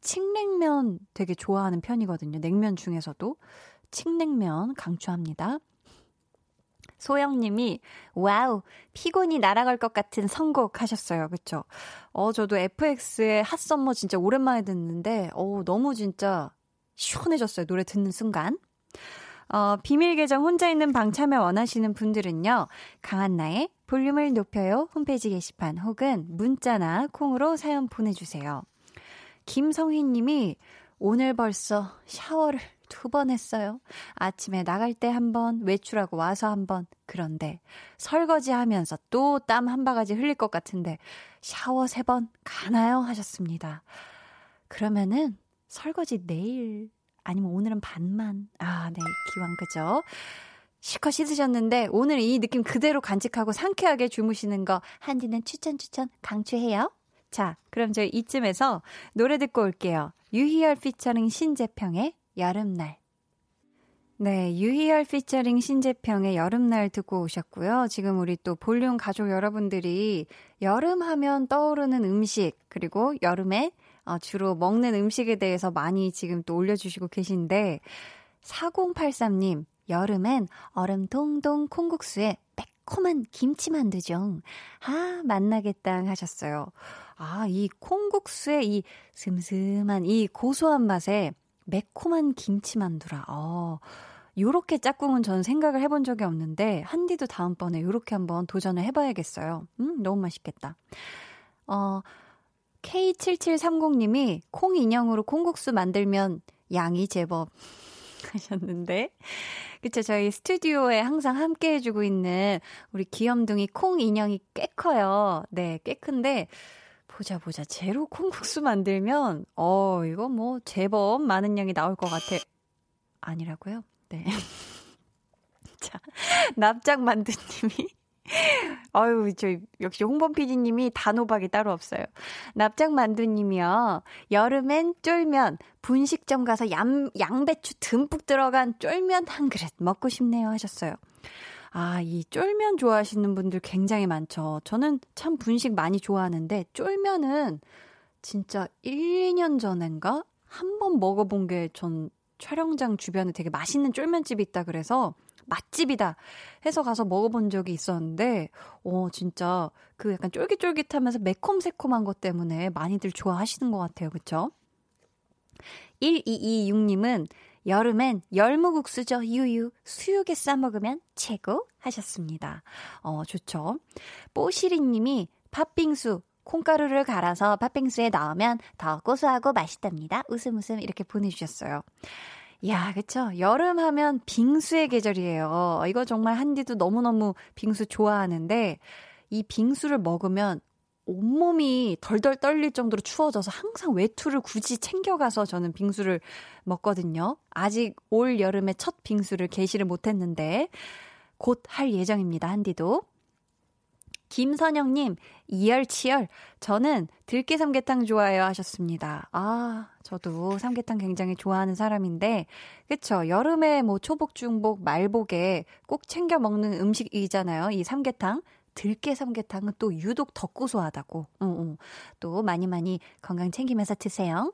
칡냉면 되게 좋아하는 편이거든요. 냉면 중에서도. 칡냉면 강추합니다. 소영님이 wow 피곤이 날아갈 것 같은 선곡 하셨어요, 그쵸? 어 저도 FX의 Hot Summer 진짜 오랜만에 듣는데 어 너무 진짜 시원해졌어요 노래 듣는 순간. 어, 비밀 계정 혼자 있는 방 참여 원하시는 분들은요, 강한나의 볼륨을 높여요 홈페이지 게시판 혹은 문자나 콩으로 사연 보내주세요. 김성희 님이 오늘 벌써 샤워를 두 번 했어요. 아침에 나갈 때 한 번, 외출하고 와서 한 번. 그런데 설거지 하면서 또 땀 한 바가지 흘릴 것 같은데 샤워 세 번 가나요? 하셨습니다. 그러면은 설거지 내일 아니면 오늘은 반만. 아, 네. 기왕 그죠? 실컷 씻으셨는데 오늘 이 느낌 그대로 간직하고 상쾌하게 주무시는 거 한디는 추천 추천 강추해요. 자, 그럼 저희 이쯤에서 노래 듣고 올게요. 유희열 피처링 신재평의 여름날. 네, 유희열 피처링 신재평의 여름날 듣고 오셨고요. 지금 우리 또 볼륨 가족 여러분들이 여름 하면 떠오르는 음식, 그리고 여름에 어, 주로 먹는 음식에 대해서 많이 지금 또 올려주시고 계신데, 4083님, 여름엔 얼음 동동 콩국수에 매콤한 김치 만두죠. 아, 맛나겠다 하셨어요. 아, 이 콩국수의 이 슴슴한 이 고소한 맛에 매콤한 김치만두라. 어, 요렇게 짝꿍은 저는 생각을 해본 적이 없는데, 한디도 다음번에 요렇게 한번 도전을 해봐야겠어요. 음, 너무 맛있겠다. 어, K7730님이 콩 인형으로 콩국수 만들면 양이 제법 하셨는데. 그쵸, 저희 스튜디오에 항상 함께 해주고 있는 우리 귀염둥이 콩 인형이 꽤 커요. 네, 꽤 큰데, 보자, 보자. 제로 콩국수 만들면, 어, 이거 뭐, 제법 많은 양이 나올 것 같아. 아니라고요? 네. <laughs> 자, 납작 만두님이 아유, 저 역시 홍범 PD님이 단호박이 따로 없어요. 납작 만두님이요. 여름엔 쫄면, 분식점 가서 양, 양배추 듬뿍 들어간 쫄면 한 그릇 먹고 싶네요 하셨어요. 아, 이 쫄면 좋아하시는 분들 굉장히 많죠. 저는 참 분식 많이 좋아하는데 쫄면은 진짜 1, 2년 전인가 한 번 먹어본 게 전 촬영장 주변에 되게 맛있는 쫄면집이 있다 그래서 맛집이다 해서 가서 먹어본 적이 있었는데, 어, 진짜 그 약간 쫄깃쫄깃하면서 매콤새콤한 것 때문에 많이들 좋아하시는 것 같아요. 그쵸? 1226님은 여름엔 열무국수죠. 유유. 수육에 싸먹으면 최고 하셨습니다. 어, 좋죠. 뽀시리 님이 팥빙수 콩가루를 갈아서 팥빙수에 넣으면 더 고소하고 맛있답니다. 웃음 웃음 이렇게 보내주셨어요. 야, 그쵸. 여름 하면 빙수의 계절이에요. 이거 정말 한디도 너무너무 빙수 좋아하는데, 이 빙수를 먹으면 온몸이 덜덜 떨릴 정도로 추워져서 항상 외투를 굳이 챙겨가서 저는 빙수를 먹거든요. 아직 올 여름에 첫 빙수를 개시를 못했는데, 곧 할 예정입니다, 한디도. 김선영님, 이열치열. 저는 들깨 삼계탕 좋아해요 하셨습니다. 아, 저도 삼계탕 굉장히 좋아하는 사람인데, 그쵸. 여름에 뭐 초복, 중복, 말복에 꼭 챙겨 먹는 음식이잖아요. 이 삼계탕. 들깨 삼계탕은 또 유독 더 고소하다고. 응, 응. 또 많이 많이 건강 챙기면서 드세요.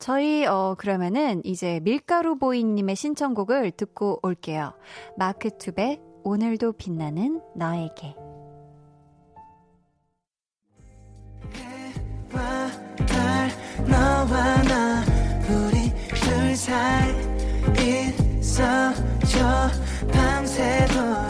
저희, 어, 그러면은 이제 밀가루 보이님의 신청곡을 듣고 올게요. 마크 투베, 오늘도 빛나는 너에게. 밤새도록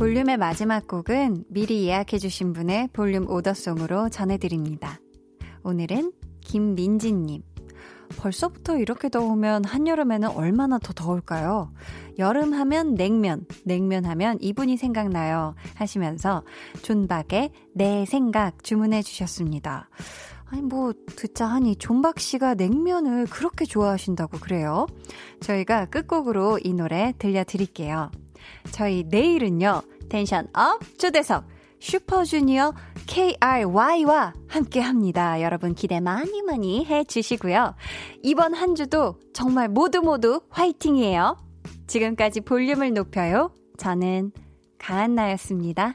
볼륨의 마지막 곡은 미리 예약해주신 분의 볼륨 오더송으로 전해드립니다. 오늘은 김민지님. 벌써부터 이렇게 더우면 한여름에는 얼마나 더 더울까요? 여름 하면 냉면, 냉면 하면 이분이 생각나요. 하시면서 존박의 내 생각 주문해 주셨습니다. 아니, 뭐, 듣자 하니 존박 씨가 냉면을 그렇게 좋아하신다고 그래요. 저희가 끝곡으로 이 노래 들려드릴게요. 저희 내일은요, tension up 초대석 슈퍼주니어 KRY와 함께 합니다. 여러분 기대 많이 많이 해 주시고요. 이번 한 주도 정말 모두 모두 화이팅이에요. 지금까지 볼륨을 높여요. 저는 강한나였습니다.